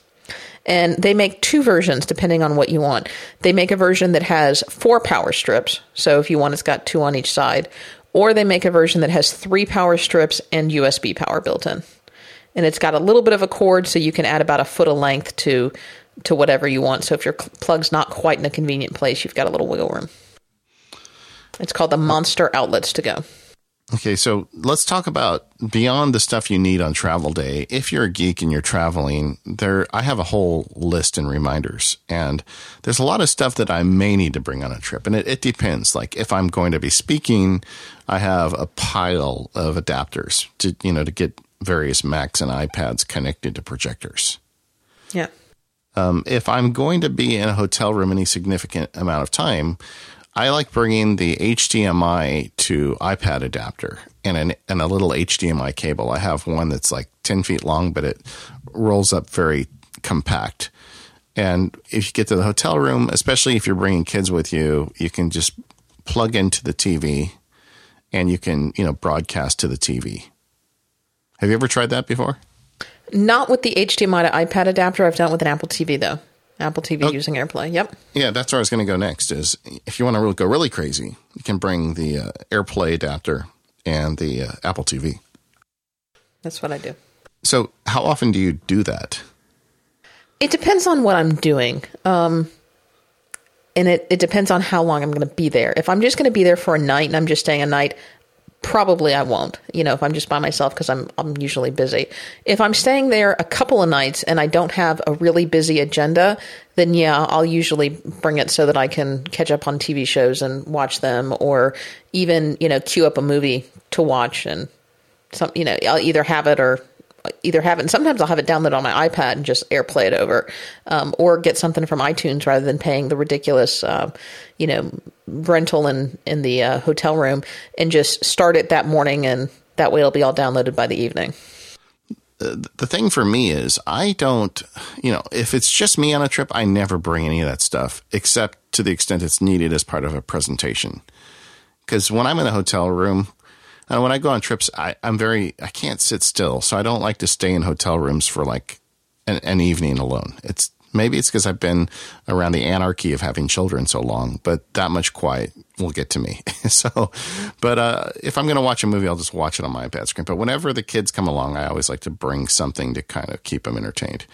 [SPEAKER 1] and they make two versions depending on what you want. They make a version that has four power strips, so if you want, it's got two on each side, or they make a version that has three power strips and USB power built in. And it's got a little bit of a cord, so you can add about a foot of length to to whatever you want. So if your plug's not quite in a convenient place, you've got a little wiggle room. It's called the Monster Outlets to Go.
[SPEAKER 2] Okay, so let's talk about beyond the stuff you need on travel day. If you're a geek and you're traveling, there I have a whole list and reminders. And there's a lot of stuff that I may need to bring on a trip. And it, it depends. Like if I'm going to be speaking, I have a pile of adapters to you know to get various Macs and iPads connected to projectors.
[SPEAKER 1] Yeah.
[SPEAKER 2] Um, if I'm going to be in a hotel room any significant amount of time, I like bringing the HDMI to iPad adapter and, an, and a little HDMI cable. I have one that's like 10 feet long, but it rolls up very compact. And if you get to the hotel room, especially if you're bringing kids with you, you can just plug into the TV and you can, you know, broadcast to the TV. Have you ever tried that before?
[SPEAKER 1] Not with the HDMI to iPad adapter. I've done it with an Apple TV though. Apple TV oh. using AirPlay. Yep.
[SPEAKER 2] Yeah, that's where I was going to go next. Is if you want to really go really crazy, you can bring the uh, AirPlay adapter and the uh, Apple TV.
[SPEAKER 1] That's what I do.
[SPEAKER 2] So, how often do you do that?
[SPEAKER 1] It depends on what I'm doing. Um, and it, it depends on how long I'm going to be there. If I'm just going to be there for a night and I'm just staying a night, probably I won't. You know, if I'm just by myself because I'm I'm usually busy. If I'm staying there a couple of nights and I don't have a really busy agenda, then yeah, I'll usually bring it so that I can catch up on TV shows and watch them, or even you know queue up a movie to watch and some you know I'll either have it or either have it, and sometimes I'll have it downloaded on my iPad and just AirPlay it over, um, or get something from iTunes rather than paying the ridiculous, uh, you know, rental in in the uh, hotel room, and just start it that morning, and that way it'll be all downloaded by the evening.
[SPEAKER 2] The thing for me is, I don't, you know, if it's just me on a trip, I never bring any of that stuff except to the extent it's needed as part of a presentation. Because when I'm in a hotel room, and when I go on trips, I, I'm very, I can't sit still. So I don't like to stay in hotel rooms for like an, an evening alone. It's maybe it's because I've been around the anarchy of having children so long, but that much quiet will get to me. (laughs) so, but uh, if I'm going to watch a movie, I'll just watch it on my iPad screen. But whenever the kids come along, I always like to bring something to kind of keep them entertained.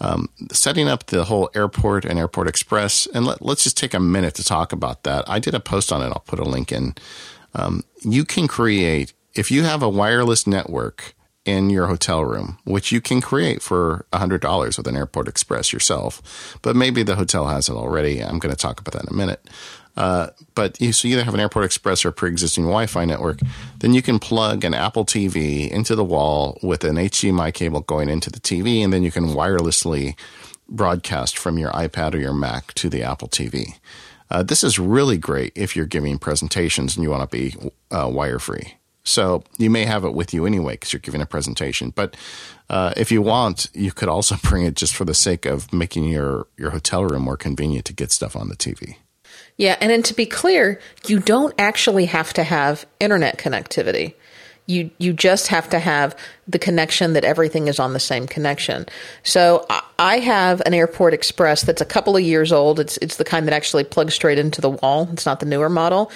[SPEAKER 2] Um, setting up the whole airport and airport express, and let, us just take a minute to talk about that. I did a post on it. I'll put a link in um, you can create, if you have a wireless network in your hotel room, which you can create for $100 with an Airport Express yourself, but maybe the hotel has it already. I'm going to talk about that in a minute. Uh, but you, so you either have an Airport Express or pre-existing Wi-Fi network, then you can plug an Apple TV into the wall with an HDMI cable going into the TV, and then you can wirelessly broadcast from your iPad or your Mac to the Apple TV. Uh, this is really great if you're giving presentations and you want to be uh, wire free. So you may have it with you anyway because you're giving a presentation. But uh, if you want, you could also (laughs) bring it just for the sake of making your, your hotel room more convenient to get stuff on the TV.
[SPEAKER 1] Yeah, and then to be clear, you don't actually have to have internet connectivity. You you just have to have the connection that everything is on the same connection. So I have an Airport Express that's a couple of years old. It's it's the kind that actually plugs straight into the wall. It's not the newer model,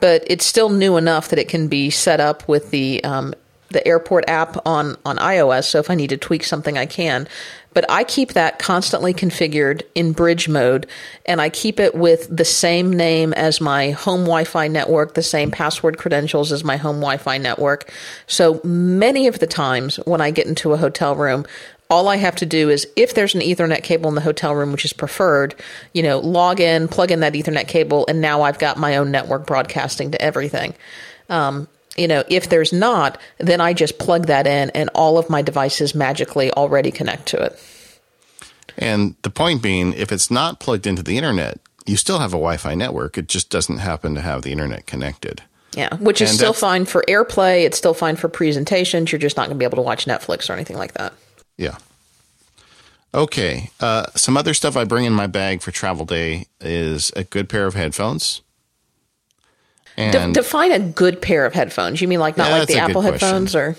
[SPEAKER 1] but it's still new enough that it can be set up with the um, the airport app on on iOS. So if I need to tweak something, I can but I keep that constantly configured in bridge mode and I keep it with the same name as my home Wi Fi network, the same password credentials as my home Wi Fi network. So many of the times when I get into a hotel room, all I have to do is if there's an Ethernet cable in the hotel room, which is preferred, you know, log in, plug in that Ethernet cable, and now I've got my own network broadcasting to everything. Um, you know, if there's not, then I just plug that in and all of my devices magically already connect to it.
[SPEAKER 2] And the point being, if it's not plugged into the internet, you still have a Wi Fi network. It just doesn't happen to have the internet connected.
[SPEAKER 1] Yeah, which is and still fine for AirPlay. It's still fine for presentations. You're just not going to be able to watch Netflix or anything like that.
[SPEAKER 2] Yeah. Okay. Uh, some other stuff I bring in my bag for travel day is a good pair of headphones.
[SPEAKER 1] De- define a good pair of headphones. You mean like not yeah, like the Apple headphones, or?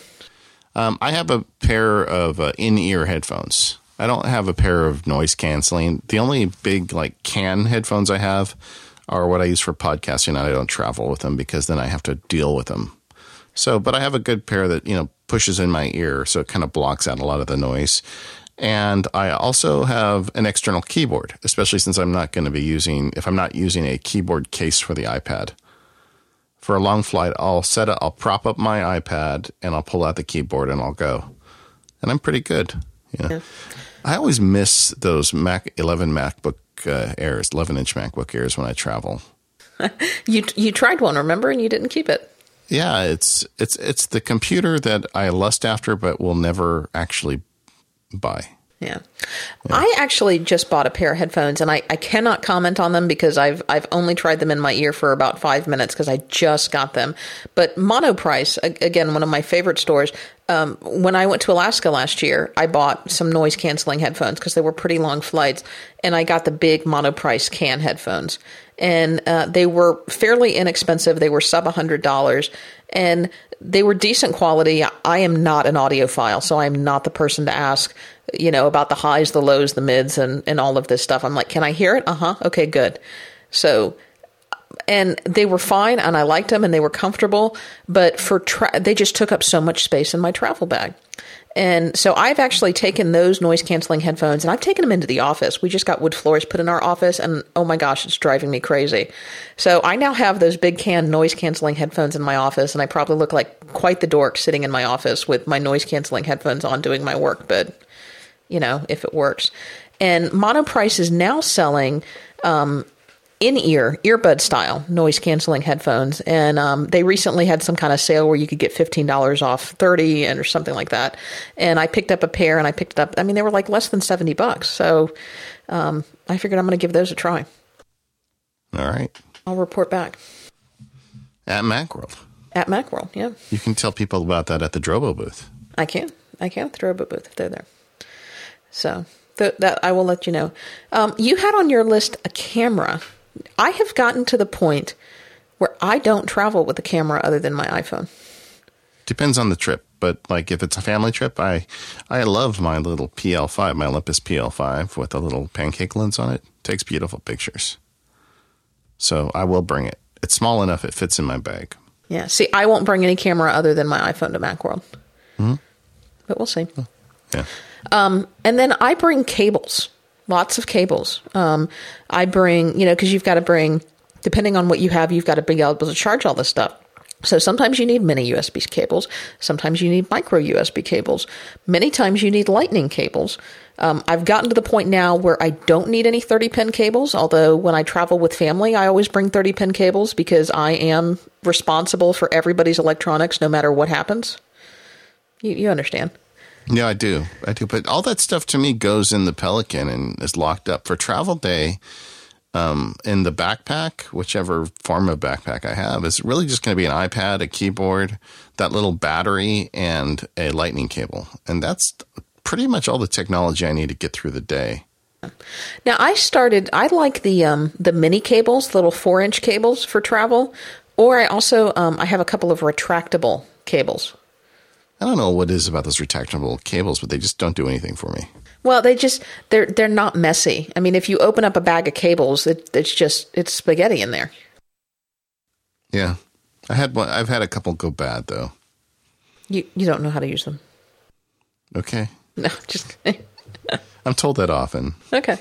[SPEAKER 2] Um, I have a pair of uh, in-ear headphones. I don't have a pair of noise canceling. The only big like can headphones I have are what I use for podcasting, and I don't travel with them because then I have to deal with them. So, but I have a good pair that you know pushes in my ear, so it kind of blocks out a lot of the noise. And I also have an external keyboard, especially since I'm not going to be using, if I'm not using a keyboard case for the iPad. For a long flight, I'll set it, I'll prop up my iPad and I'll pull out the keyboard and I'll go. And I'm pretty good. Know? yeah. I always miss those Mac 11 MacBook uh, Airs, 11 inch MacBook Airs when I travel. (laughs)
[SPEAKER 1] you you tried one, remember, and you didn't keep it.
[SPEAKER 2] Yeah, it's it's it's the computer that I lust after, but will never actually buy.
[SPEAKER 1] Yeah. yeah. I actually just bought a pair of headphones and I, I cannot comment on them because I've I've only tried them in my ear for about five minutes because I just got them. But Monoprice, again, one of my favorite stores. Um, when I went to Alaska last year, I bought some noise canceling headphones because they were pretty long flights, and I got the big Monoprice can headphones, and uh, they were fairly inexpensive. They were sub a hundred dollars, and they were decent quality. I am not an audiophile, so I'm not the person to ask, you know, about the highs, the lows, the mids, and, and all of this stuff. I'm like, can I hear it? Uh huh. Okay, good. So, and they were fine, and I liked them, and they were comfortable. But for tra- they just took up so much space in my travel bag. And so I've actually taken those noise canceling headphones and I've taken them into the office. We just got wood floors put in our office and oh my gosh, it's driving me crazy. So I now have those big can noise canceling headphones in my office and I probably look like quite the dork sitting in my office with my noise canceling headphones on doing my work, but you know, if it works. And Monoprice is now selling um, in ear, earbud style noise canceling headphones. And um, they recently had some kind of sale where you could get $15 off 30 and or something like that. And I picked up a pair and I picked it up. I mean, they were like less than 70 bucks. So um, I figured I'm going to give those a try.
[SPEAKER 2] All right.
[SPEAKER 1] I'll report back.
[SPEAKER 2] At Macworld.
[SPEAKER 1] At Macworld, yeah.
[SPEAKER 2] You can tell people about that at the Drobo booth.
[SPEAKER 1] I can. I can at the Drobo booth if they're there. So th- that I will let you know. Um, you had on your list a camera I have gotten to the point where I don't travel with a camera other than my iPhone.
[SPEAKER 2] Depends on the trip, but like if it's a family trip, I I love my little PL5, my Olympus PL5 with a little pancake lens on it. Takes beautiful pictures. So I will bring it. It's small enough it fits in my bag.
[SPEAKER 1] Yeah. See, I won't bring any camera other than my iPhone to Macworld. Mm-hmm. But we'll see.
[SPEAKER 2] Yeah.
[SPEAKER 1] Um, and then I bring cables lots of cables. Um, I bring, you know, because you've got to bring, depending on what you have, you've got to be able to charge all this stuff. So sometimes you need mini USB cables. Sometimes you need micro USB cables. Many times you need lightning cables. Um, I've gotten to the point now where I don't need any 30 pin cables, although when I travel with family, I always bring 30 pin cables because I am responsible for everybody's electronics no matter what happens. You, you understand.
[SPEAKER 2] Yeah, I do. I do. But all that stuff to me goes in the Pelican and is locked up for travel day. Um, in the backpack, whichever form of backpack I have, is really just going to be an iPad, a keyboard, that little battery, and a lightning cable. And that's pretty much all the technology I need to get through the day.
[SPEAKER 1] Now I started. I like the um, the mini cables, little four inch cables for travel, or I also um, I have a couple of retractable cables.
[SPEAKER 2] I don't know what it is about those retractable cables, but they just don't do anything for me.
[SPEAKER 1] Well, they just they're they're not messy. I mean, if you open up a bag of cables, it, it's just it's spaghetti in there.
[SPEAKER 2] Yeah, I had one. I've had a couple go bad though.
[SPEAKER 1] You you don't know how to use them.
[SPEAKER 2] Okay. (laughs)
[SPEAKER 1] No, just.
[SPEAKER 2] I'm told that often.
[SPEAKER 1] Okay.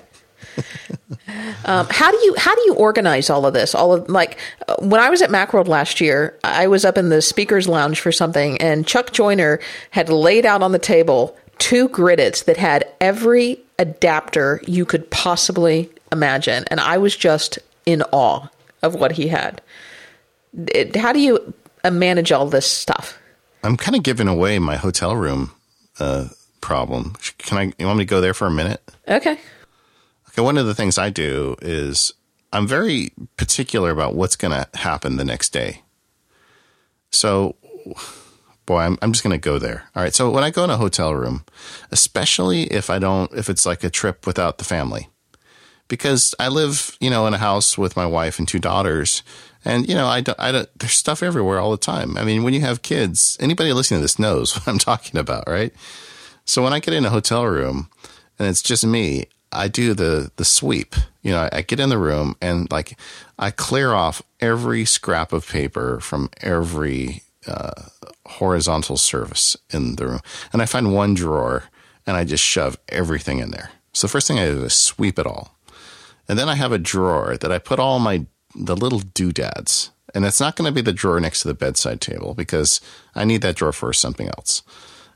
[SPEAKER 1] (laughs) um, how do you how do you organize all of this? All of like uh, when I was at MacWorld last year, I was up in the speakers lounge for something, and Chuck Joiner had laid out on the table two Grid-Its that had every adapter you could possibly imagine, and I was just in awe of what he had. It, how do you uh, manage all this stuff?
[SPEAKER 2] I'm kind of giving away my hotel room uh, problem. Can I? You want me to go there for a minute?
[SPEAKER 1] Okay.
[SPEAKER 2] One of the things I do is I'm very particular about what's going to happen the next day. So, boy, I'm, I'm just going to go there. All right. So when I go in a hotel room, especially if I don't, if it's like a trip without the family, because I live, you know, in a house with my wife and two daughters, and you know, I don't, I don't, there's stuff everywhere all the time. I mean, when you have kids, anybody listening to this knows (laughs) what I'm talking about, right? So when I get in a hotel room and it's just me, I do the the sweep. You know, I, get in the room and like I clear off every scrap of paper from every uh, horizontal surface in the room, and I find one drawer and I just shove everything in there. So the first thing I do is sweep it all, and then I have a drawer that I put all my the little doodads, and it's not going to be the drawer next to the bedside table because I need that drawer for something else.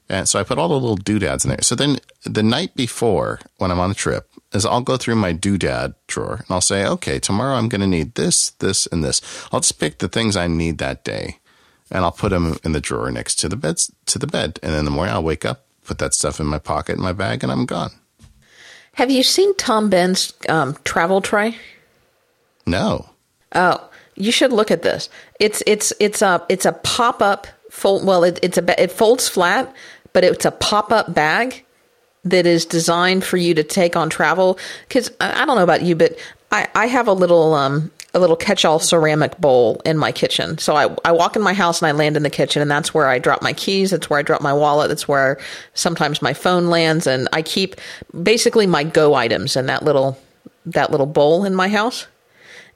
[SPEAKER 2] And so I put all the little doodads in there. So then the night before, when I'm on a trip, is I'll go through my doodad drawer and I'll say, okay, tomorrow I'm going to need this, this, and this. I'll just pick the things I need that day, and I'll put them in the drawer next to the bed. To the bed, and in the morning I'll wake up, put that stuff in my pocket in my bag, and I'm gone.
[SPEAKER 1] Have you seen Tom Bihn's um, travel tray?
[SPEAKER 2] No.
[SPEAKER 1] Oh, you should look at this. It's it's it's a it's a pop up fold. Well, it, it's a it folds flat, but it's a pop up bag that is designed for you to take on travel. Because I, don't know about you, but I I have a little um a little catch all ceramic bowl in my kitchen. So I I walk in my house and I land in the kitchen, and that's where I drop my keys. That's where I drop my wallet. That's where sometimes my phone lands, and I keep basically my go items in that little that little bowl in my house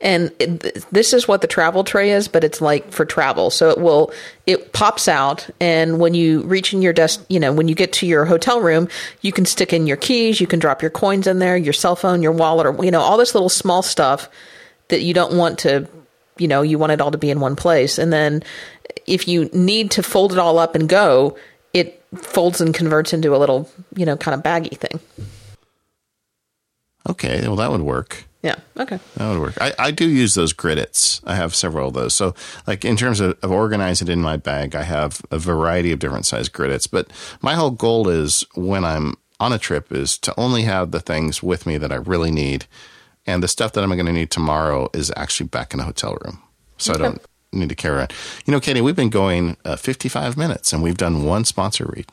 [SPEAKER 1] and it, this is what the travel tray is but it's like for travel. So it will it pops out and when you reach in your desk you know when you get to your hotel room you can stick in your keys you can drop your coins in there your cell phone your wallet or you know all this little small stuff that you don't want to you know you want it all to be in one place. And then if you need to fold it all up and go it folds and converts into a little you know kind of baggy thing.
[SPEAKER 2] Okay, well that would work.
[SPEAKER 1] Yeah okay
[SPEAKER 2] That would work. I, I do use those Grid-Its. I have several of those. So, like in terms of, of organizing it in my bag, I have a variety of different size Grid-Its. But my whole goal is when I'm on a trip is to only have the things with me that I really need, and the stuff that I'm going to need tomorrow is actually back in the hotel room, so I don't need to carry around. You know, Katie, we've been going uh, 55 minutes, and we've done one sponsor read.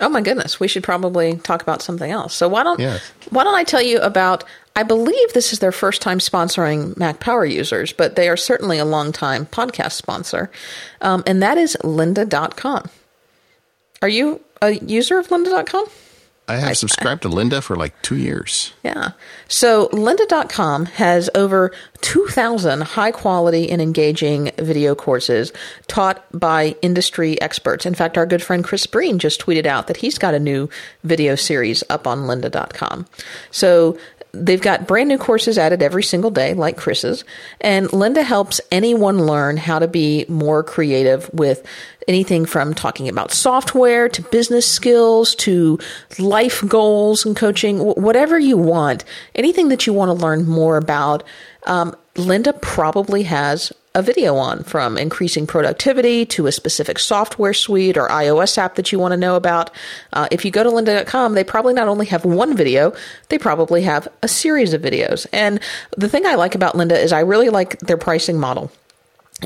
[SPEAKER 1] Oh my goodness, we should probably talk about something else. So why don't why don't I tell you about I believe this is their first time sponsoring Mac Power users, but they are certainly a long time podcast sponsor. Um, and that is lynda.com. Are you a user of lynda.com?
[SPEAKER 2] I have subscribed to Lynda for like two years.
[SPEAKER 1] Yeah. So lynda.com has over 2,000 high quality and engaging video courses taught by industry experts. In fact, our good friend Chris Breen just tweeted out that he's got a new video series up on lynda.com. So they've got brand new courses added every single day, like Chris's. And Lynda helps anyone learn how to be more creative with anything from talking about software to business skills to life goals and coaching, whatever you want, anything that you want to learn more about. Um, Lynda probably has a video on from increasing productivity to a specific software suite or iOS app that you want to know about. Uh, if you go to lynda.com, they probably not only have one video, they probably have a series of videos. And the thing I like about Lynda is I really like their pricing model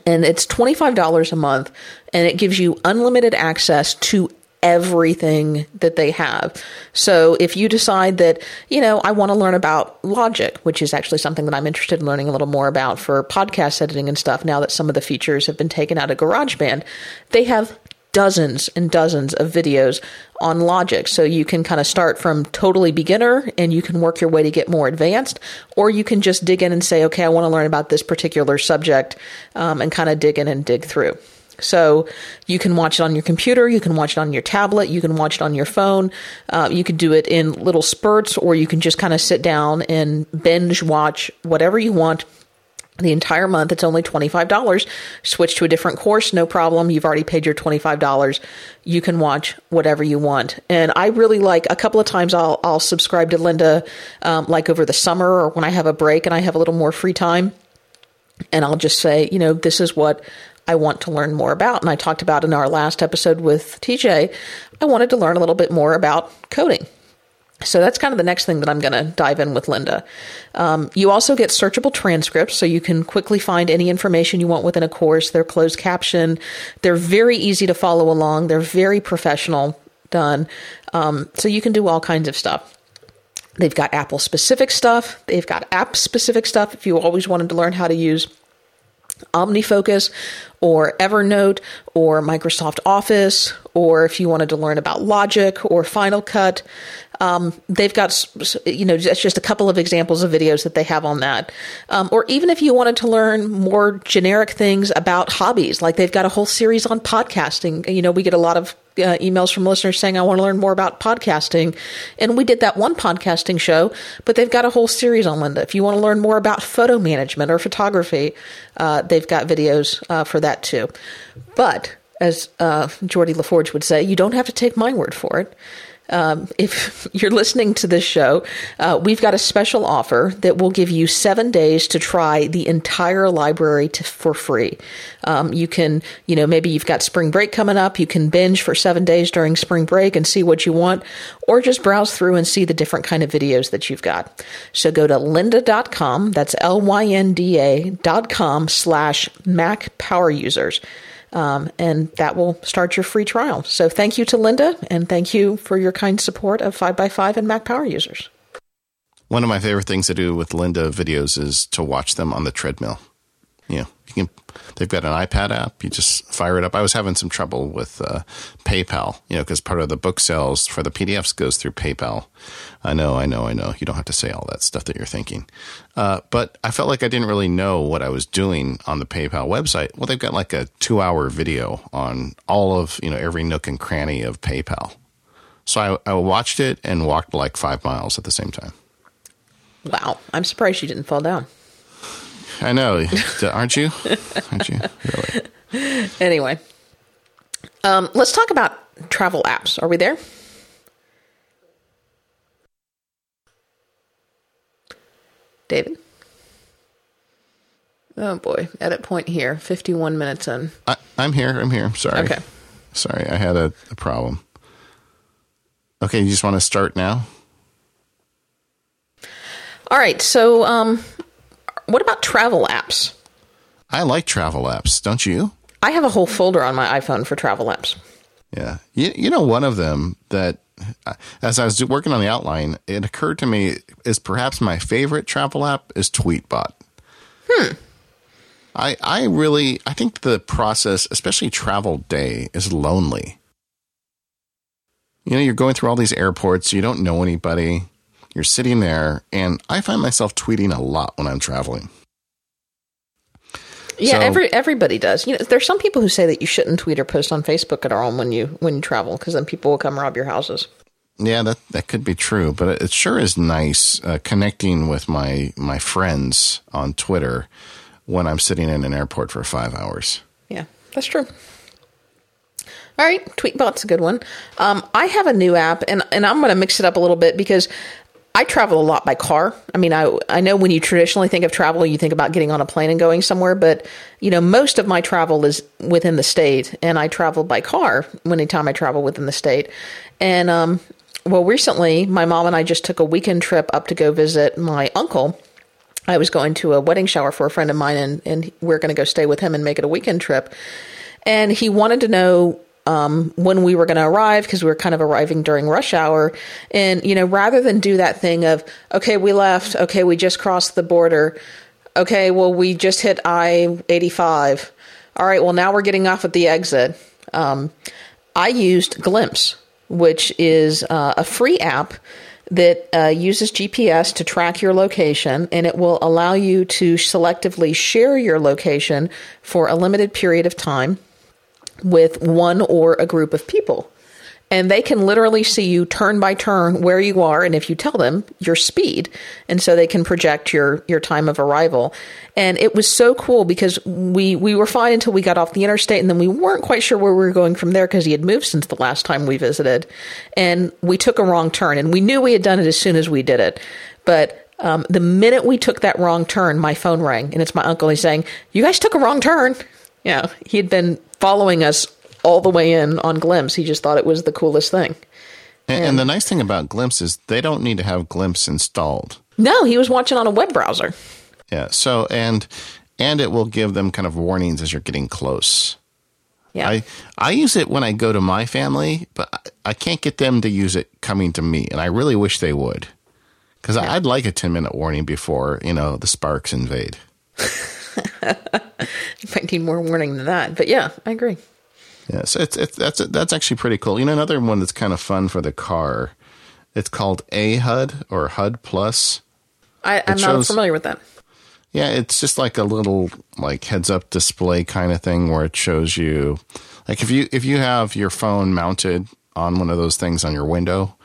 [SPEAKER 1] and it's $25 a month and it gives you unlimited access to everything that they have. So if you decide that, you know, I want to learn about logic, which is actually something that I'm interested in learning a little more about for podcast editing and stuff now that some of the features have been taken out of GarageBand, they have dozens and dozens of videos on logic so you can kind of start from totally beginner and you can work your way to get more advanced or you can just dig in and say okay i want to learn about this particular subject um, and kind of dig in and dig through so you can watch it on your computer, you can watch it on your tablet, you can watch it on your phone. Uh, you can do it in little spurts, or you can just kind of sit down and binge watch whatever you want. The entire month, it's only $25. Switch to a different course, no problem. You've already paid your $25. You can watch whatever you want. And I really like a couple of times I'll, I'll subscribe to Lynda, um, like over the summer or when I have a break and I have a little more free time and I'll just say, you know, this is what I want to learn more about. And I talked about in our last episode with TJ, I wanted to learn a little bit more about coding. So that's kind of the next thing that I'm going to dive in with Lynda. Um, you also get searchable transcripts, so you can quickly find any information you want within a course. They're closed caption. They're very easy to follow along. They're very professional done. Um, so you can do all kinds of stuff. They've got Apple specific stuff. They've got app specific stuff if you always wanted to learn how to use OmniFocus or Evernote or Microsoft Office, or if you wanted to learn about Logic or Final Cut. Um, they've got, you know, just, just a couple of examples of videos that they have on that. Um, or even if you wanted to learn more generic things about hobbies, like they've got a whole series on podcasting. You know, we get a lot of uh, emails from listeners saying, I want to learn more about podcasting. And we did that one podcasting show, but they've got a whole series on Lynda. If you want to learn more about photo management or photography, uh, they've got videos uh, for that too. But as uh, Geordi La Forge would say, you don't have to take my word for it. Um, if (laughs) you're listening to this show, uh, we've got a special offer that will give you seven days to try the entire library to, for free. Um, you can, you know, maybe you've got spring break coming up. You can binge for seven days during spring break and see what you want, or just browse through and see the different kind of videos that you've got. So go to lynda.com. That's L Y N D A dot com slash Mac power users. Um, and that will start your free trial. So thank you to Lynda, and thank you for your kind support of 5x5 and Mac Power users.
[SPEAKER 2] One of my favorite things to do with Lynda videos is to watch them on the treadmill. Know, you can. They've got an iPad app. You just fire it up. I was having some trouble with uh, PayPal, you know, because part of the book sales for the PDFs goes through PayPal. I know, I know, I know. You don't have to say all that stuff that you're thinking. Uh, but I felt like I didn't really know what I was doing on the PayPal website. Well, they've got like a two hour video on all of, you know, every nook and cranny of PayPal. So I, I watched it and walked like five miles at the same time.
[SPEAKER 1] Wow, I'm surprised you didn't fall down.
[SPEAKER 2] I know, (laughs) aren't you? aren't you? Really?
[SPEAKER 1] Anyway, um, let's talk about travel apps. Are we there? David? Oh boy, edit point here, 51 minutes in.
[SPEAKER 2] I, I'm here. I'm here. Sorry.
[SPEAKER 1] Okay.
[SPEAKER 2] Sorry, I had a, a problem. Okay, you just want to start now?
[SPEAKER 1] All right, so um, what about travel apps?
[SPEAKER 2] I like travel apps, don't you?
[SPEAKER 1] I have a whole folder on my iPhone for travel apps.
[SPEAKER 2] Yeah. You, you know, one of them that, uh, as I was working on the outline, it occurred to me is perhaps my favorite travel app is Tweetbot. Hmm. I, I really, I think the process, especially travel day, is lonely. You know, you're going through all these airports, you don't know anybody, you're sitting there, and I find myself tweeting a lot when I'm traveling.
[SPEAKER 1] Yeah,
[SPEAKER 2] So-
[SPEAKER 1] every everybody does. You know, there's some people who say that you shouldn't tweet or post on Facebook at all when you when you travel because then people will come rob your houses.
[SPEAKER 2] Yeah, that that could be true, but it sure is nice uh, connecting with my my friends on Twitter when I'm sitting in an airport for five hours.
[SPEAKER 1] Yeah, that's true. All right, Tweetbot's a good one. Um, I have a new app, and and I'm going to mix it up a little bit because I travel a lot by car. I mean, I I know when you traditionally think of travel, you think about getting on a plane and going somewhere, but you know, most of my travel is within the state, and I travel by car anytime I travel within the state. And um, well, recently, my mom and I just took a weekend trip up to go visit my uncle. I was going to a wedding shower for a friend of mine, and, and we're going to go stay with him and make it a weekend trip. And he wanted to know um, when we were going to arrive because we were kind of arriving during rush hour. And, you know, rather than do that thing of, okay, we left, okay, we just crossed the border, okay, well, we just hit I 85. All right, well, now we're getting off at the exit. Um, I used Glympse, which is uh, a free app that uh, uses GPS to track your location, and it will allow you to selectively share your location for a limited period of time with one or a group of people. And they can literally see you turn by turn where you are, and if you tell them your speed, and so they can project your your time of arrival. And it was so cool because we we were fine until we got off the interstate, and then we weren't quite sure where we were going from there because he had moved since the last time we visited, and we took a wrong turn, and we knew we had done it as soon as we did it, but. Um, the minute we took that wrong turn, my phone rang, and it's my uncle. He's saying, "You guys took a wrong turn." Yeah, he had been following us all the way in on Glympse. He just thought it was the coolest thing.
[SPEAKER 2] And, and the nice thing about Glympse is they don't need to have Glympse installed.
[SPEAKER 1] No, he was watching on a web browser.
[SPEAKER 2] Yeah. So and and it will give them kind of warnings as you're getting close.
[SPEAKER 1] Yeah.
[SPEAKER 2] I I use it when I go to my family, but I, I can't get them to use it coming to me, and I really wish they would, because I'd like a ten minute warning before you know the sparks invade. (laughs)
[SPEAKER 1] you (laughs) might need more warning than that. But yeah, I agree.
[SPEAKER 2] Yeah, so it's, it's that's that's actually pretty cool. You know, another one that's kind of fun for the car It's called A HUD or HUD Plus.
[SPEAKER 1] I, I'm not familiar with that.
[SPEAKER 2] Yeah, it's just like a little like heads up display kind of thing where it shows you like if you if you have your phone mounted on one of those things on your window,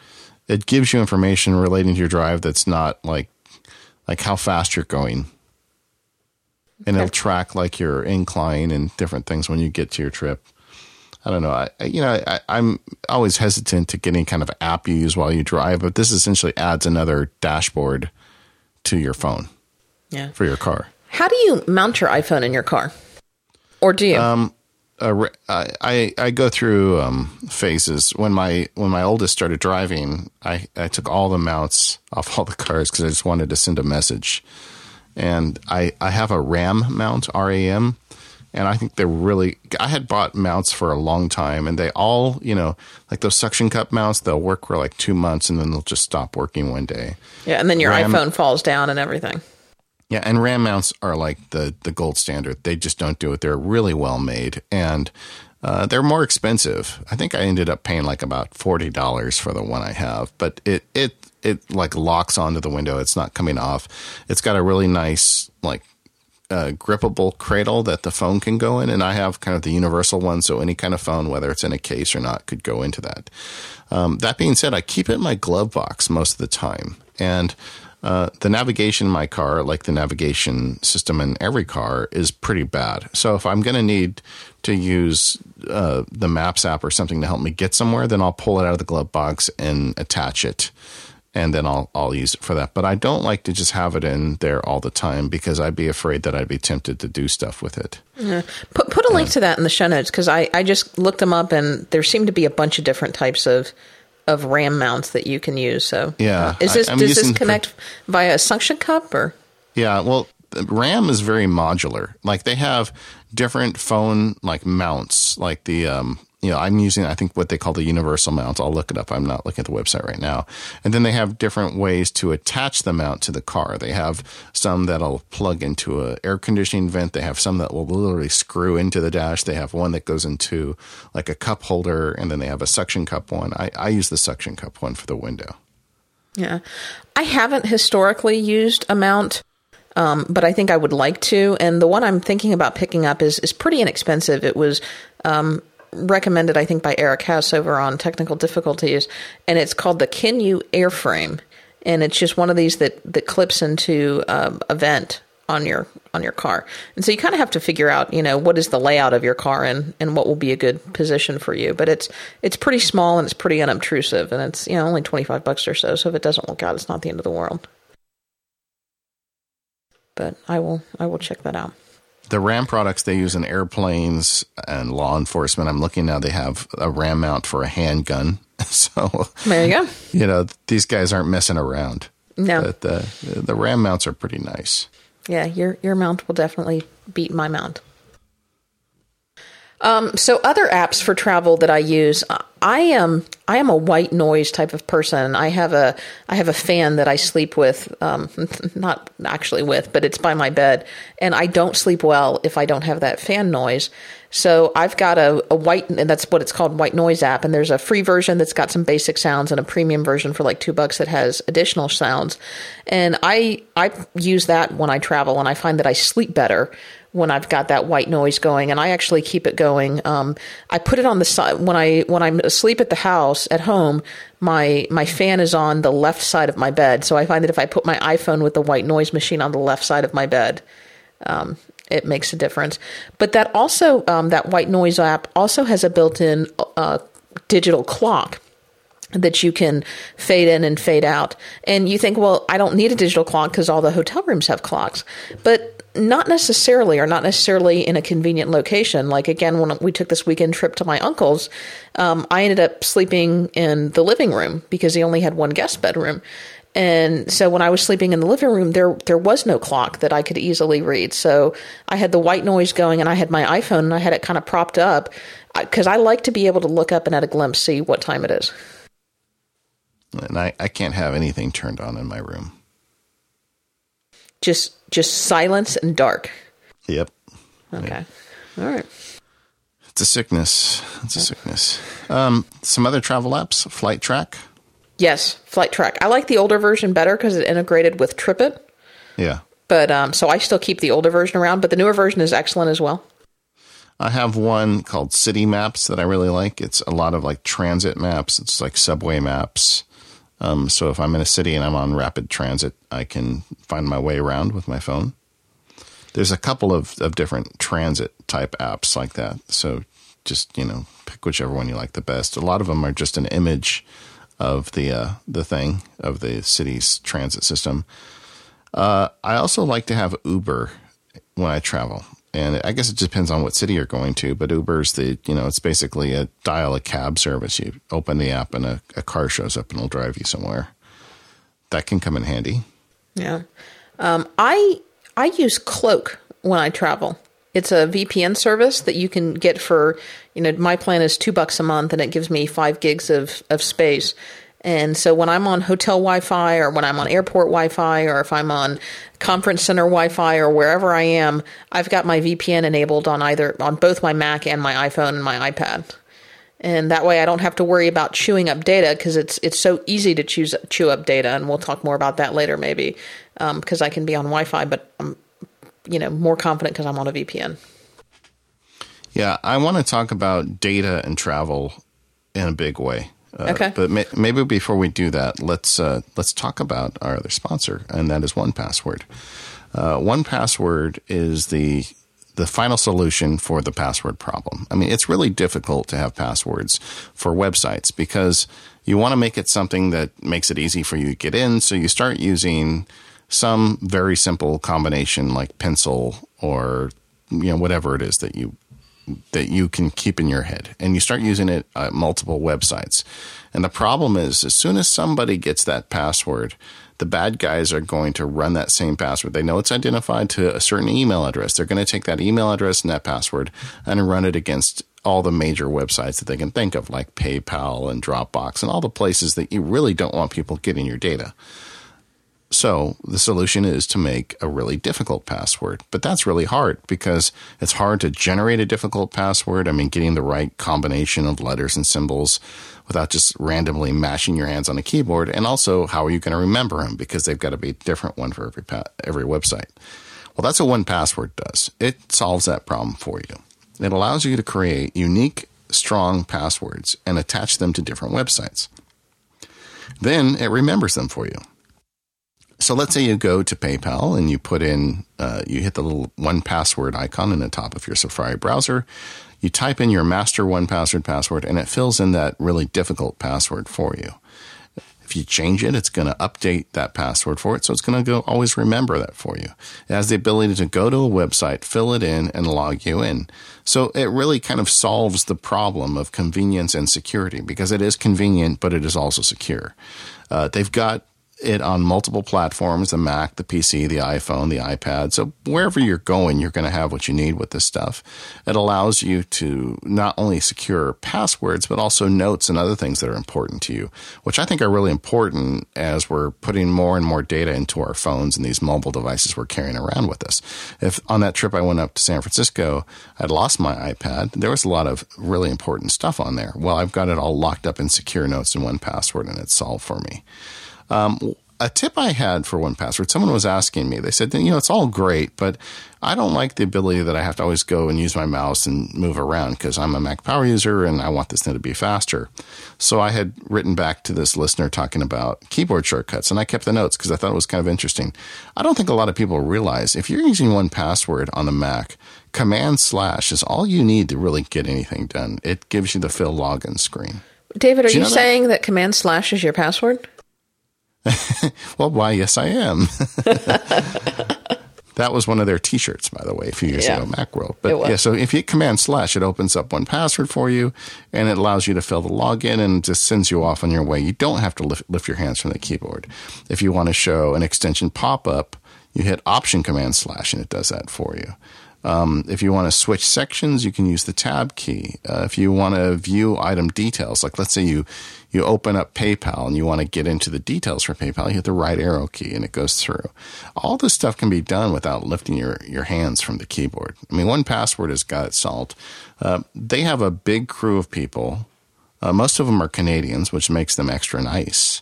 [SPEAKER 2] it gives you information relating to your drive that's not like like how fast you're going. And it'll track like your incline and different things when you get to your trip. I don't know. I, you know I, I'm always hesitant to get any kind of app you use while you drive, but this essentially adds another dashboard to your phone
[SPEAKER 1] Yeah.
[SPEAKER 2] for your car.
[SPEAKER 1] How do you mount your iPhone in your car? Or do you?
[SPEAKER 2] uh, I, I I go through um, phases. When my when my oldest started driving, I, I took all the mounts off all the cars because I just wanted to send a message. And I I have a RAM mount RAM, and I think they're really. I had bought mounts for a long time, and they all you know like those suction cup mounts. They'll work for like two months, and then they'll just stop working one day.
[SPEAKER 1] yeah, and then your
[SPEAKER 2] RAM
[SPEAKER 1] iPhone falls down and everything.
[SPEAKER 2] Yeah, and RAM mounts are like the the gold standard. They just don't do it. They're really well made, and uh, they're more expensive. I think I ended up paying like about forty dollars for the one I have, but it it it like locks onto the window. It's not coming off. It's got a really nice like uh, grippable cradle that the phone can go in, and I have kind of the universal one, so any kind of phone, whether it's in a case or not, could go into that. Um, that being said, I keep it in my glove box most of the time, and uh, the navigation in my car, like the navigation system in every car, is pretty bad. So if I'm going to need to use uh, the Maps app or something to help me get somewhere, then I'll pull it out of the glove box and attach it and then I'll I'll use it for that. But I don't like to just have it in there all the time because I'd be afraid that I'd be tempted to do stuff with it.
[SPEAKER 1] Put put a link to that in the show notes because I, I just looked them up and there seem to be a bunch of different types of of RAM mounts that you can use. So
[SPEAKER 2] Yeah,
[SPEAKER 1] uh, is this
[SPEAKER 2] I-
[SPEAKER 1] does this
[SPEAKER 2] using for-
[SPEAKER 1] connect via a suction cup or
[SPEAKER 2] Yeah, well, RAM is very modular. Like they have different phone like mounts, like the um, you know, I'm using I think what they call the universal mount. I'll look it up. I'm not looking at the website right now. And then they have different ways to attach the mount to the car. They have some that'll plug into a air conditioning vent. They have some that will literally screw into the dash. They have one that goes into like a cup holder, and then they have a suction cup one. I, I use the suction cup one for the window.
[SPEAKER 1] Yeah. I haven't historically used a mount, um, but I think I would like to. And the one I'm thinking about picking up is, is pretty inexpensive. It was um, recommended, I think, by Eric Hess over on Technical Difficulties, and it's called the Kenu Airframe. And it's just one of these that, that clips into um, a vent on your on your car. And so you kind of have to figure out, you know, what is the layout of your car and, and what will be a good position for you. But it's it's pretty small and it's pretty unobtrusive and it's, you know, only 25 bucks or so. So if it doesn't work out, it's not the end of the world. But I will I will check that out.
[SPEAKER 2] The RAM products they use in airplanes and law enforcement. I'm looking now; they have a RAM mount for a handgun. (laughs) So
[SPEAKER 1] There you go.
[SPEAKER 2] you know these guys aren't messing around.
[SPEAKER 1] No.
[SPEAKER 2] But the the RAM mounts are pretty nice.
[SPEAKER 1] Yeah, your your mount will definitely beat my mount. Um, so other apps for travel that I use, I am I am a white noise type of person. I have a I have a fan that I sleep with, um, (laughs) not actually with, but it's by my bed, and I don't sleep well if I don't have that fan noise. So I've got a, a white, and that's what it's called, white noise app. And there's a free version that's got some basic sounds, and a premium version for like two bucks that has additional sounds. And I I use that when I travel, and I find that I sleep better when I've got that white noise going, and I actually keep it going. Um, I put it on the side when I when I'm asleep at the house at home. My my fan is on the left side of my bed, so I find that if I put my iPhone with the white noise machine on the left side of my bed, um, it makes a difference. But that also um, that white noise app also has a built-in uh, digital clock that you can fade in and fade out. And you think, well, I don't need a digital clock because all the hotel rooms have clocks. But not necessarily, or not necessarily in a convenient location. Like, again, when we took this weekend trip to my uncle's, um, I ended up sleeping in the living room because he only had one guest bedroom. And so when I was sleeping in the living room, there there was no clock that I could easily read. So I had the white noise going, and I had my iPhone, and I had it kind of propped up because I like to be able to look up and at a glimpse see what time it is.
[SPEAKER 2] And I, I can't have anything turned on in my room.
[SPEAKER 1] Just just silence and dark.
[SPEAKER 2] Yep.
[SPEAKER 1] Okay. All right.
[SPEAKER 2] It's a sickness. It's a sickness. Um, some other travel apps, Flight Track.
[SPEAKER 1] Yes, Flight Track. I like the older version better because it integrated with TripIt.
[SPEAKER 2] Yeah.
[SPEAKER 1] But um, so I still keep the older version around, but the newer version is excellent as well.
[SPEAKER 2] I have one called City Maps that I really like. It's a lot of like transit maps. It's like subway maps. Um, so if I'm in a city and I'm on rapid transit, I can find my way around with my phone. There's a couple of, of different transit type apps like that. So just, you know, pick whichever one you like the best. A lot of them are just an image of the uh, the thing of the city's transit system. Uh, I also like to have Uber when I travel, and I guess it depends on what city you're going to. But Uber's the you know it's basically a dial a cab service. You open the app and a, a car shows up and will drive you somewhere. That can come in handy.
[SPEAKER 1] Yeah, um, I I use Cloak when I travel. It's a VPN service that you can get for, you know, my plan is two bucks a month and it gives me five gigs of, of space. And so when I'm on hotel Wi Fi or when I'm on airport Wi Fi or if I'm on conference center Wi Fi or wherever I am, I've got my VPN enabled on either, on both my Mac and my iPhone and my iPad. And that way I don't have to worry about chewing up data because it's, it's so easy to choose, chew up data. And we'll talk more about that later maybe because um, I can be on Wi Fi, but I'm you know more confident because I'm on a VPN.
[SPEAKER 2] Yeah, I want to talk about data and travel in a big way.
[SPEAKER 1] Uh, okay.
[SPEAKER 2] But may, maybe before we do that, let's uh, let's talk about our other sponsor, and that is 1Password. Uh, 1Password is the the final solution for the password problem. I mean, it's really difficult to have passwords for websites because you want to make it something that makes it easy for you to get in. So you start using some very simple combination like pencil or you know whatever it is that you that you can keep in your head. And you start using it at multiple websites. And the problem is as soon as somebody gets that password the bad guys are going to run that same password. They know it's identified to a certain email address. They're going to take that email address and that password and run it against all the major websites that they can think of like paypal and dropbox and all the places that you really don't want people getting your data so the solution is to make a really difficult password. But that's really hard because it's hard to generate a difficult password. I mean, getting the right combination of letters and symbols without just randomly mashing your hands on a keyboard. And also, how are you going to remember them? Because they've got to be a different one for every, pa- every website. Well, that's what 1Password does. It solves that problem for you. It allows you to create unique, strong passwords and attach them to different websites. Then it remembers them for you. So let's say you go to PayPal and you put in, uh, you hit the little 1Password icon in the top of your Safari browser. You type in your master 1Password password and it fills in that really difficult password for you. If you change it, it's going to update that password for it. So it's going to go always remember that for you. It has the ability to go to a website, fill it in, and log you in. So it really kind of solves the problem of convenience and security because it is convenient, but it is also secure. Uh, they've got it on multiple platforms the Mac, the PC, the iPhone, the iPad. So wherever you're going, you're going to have what you need with this stuff. It allows you to not only secure passwords, but also notes and other things that are important to you, which I think are really important as we're putting more and more data into our phones and these mobile devices we're carrying around with us. If on that trip I went up to San Francisco, I'd lost my iPad, there was a lot of really important stuff on there. Well, I've got it all locked up in secure notes in 1Password and it's solved for me. Um, a tip I had for 1Password, someone was asking me, they said, you know, it's all great, but I don't like the ability that I have to always go and use my mouse and move around because I'm a Mac Power user and I want this thing to be faster. So I had written back to this listener talking about keyboard shortcuts and I kept the notes because I thought it was kind of interesting. I don't think a lot of people realize if you're using 1Password on the Mac, command slash is all you need to really get anything done. It gives you the fill login screen.
[SPEAKER 1] David, are you, you know saying that? that command slash is your password? (laughs)
[SPEAKER 2] well, why, yes, I am. (laughs) that was one of their T-shirts, by the way, a few years yeah. ago, Macworld. But yeah, so if you hit Command Slash, it opens up 1Password for you, and it allows you to fill the login and just sends you off on your way. You don't have to lift, lift your hands from the keyboard. If you want to show an extension pop up, you hit Option Command Slash, and it does that for you. Um, if you want to switch sections, you can use the tab key. Uh, if you want to view item details, like let's say you you open up PayPal and you want to get into the details for PayPal, you hit the right arrow key and it goes through. All this stuff can be done without lifting your, your hands from the keyboard. I mean, 1Password has got it solved. Uh, they have a big crew of people. Uh, most of them are Canadians, which makes them extra nice.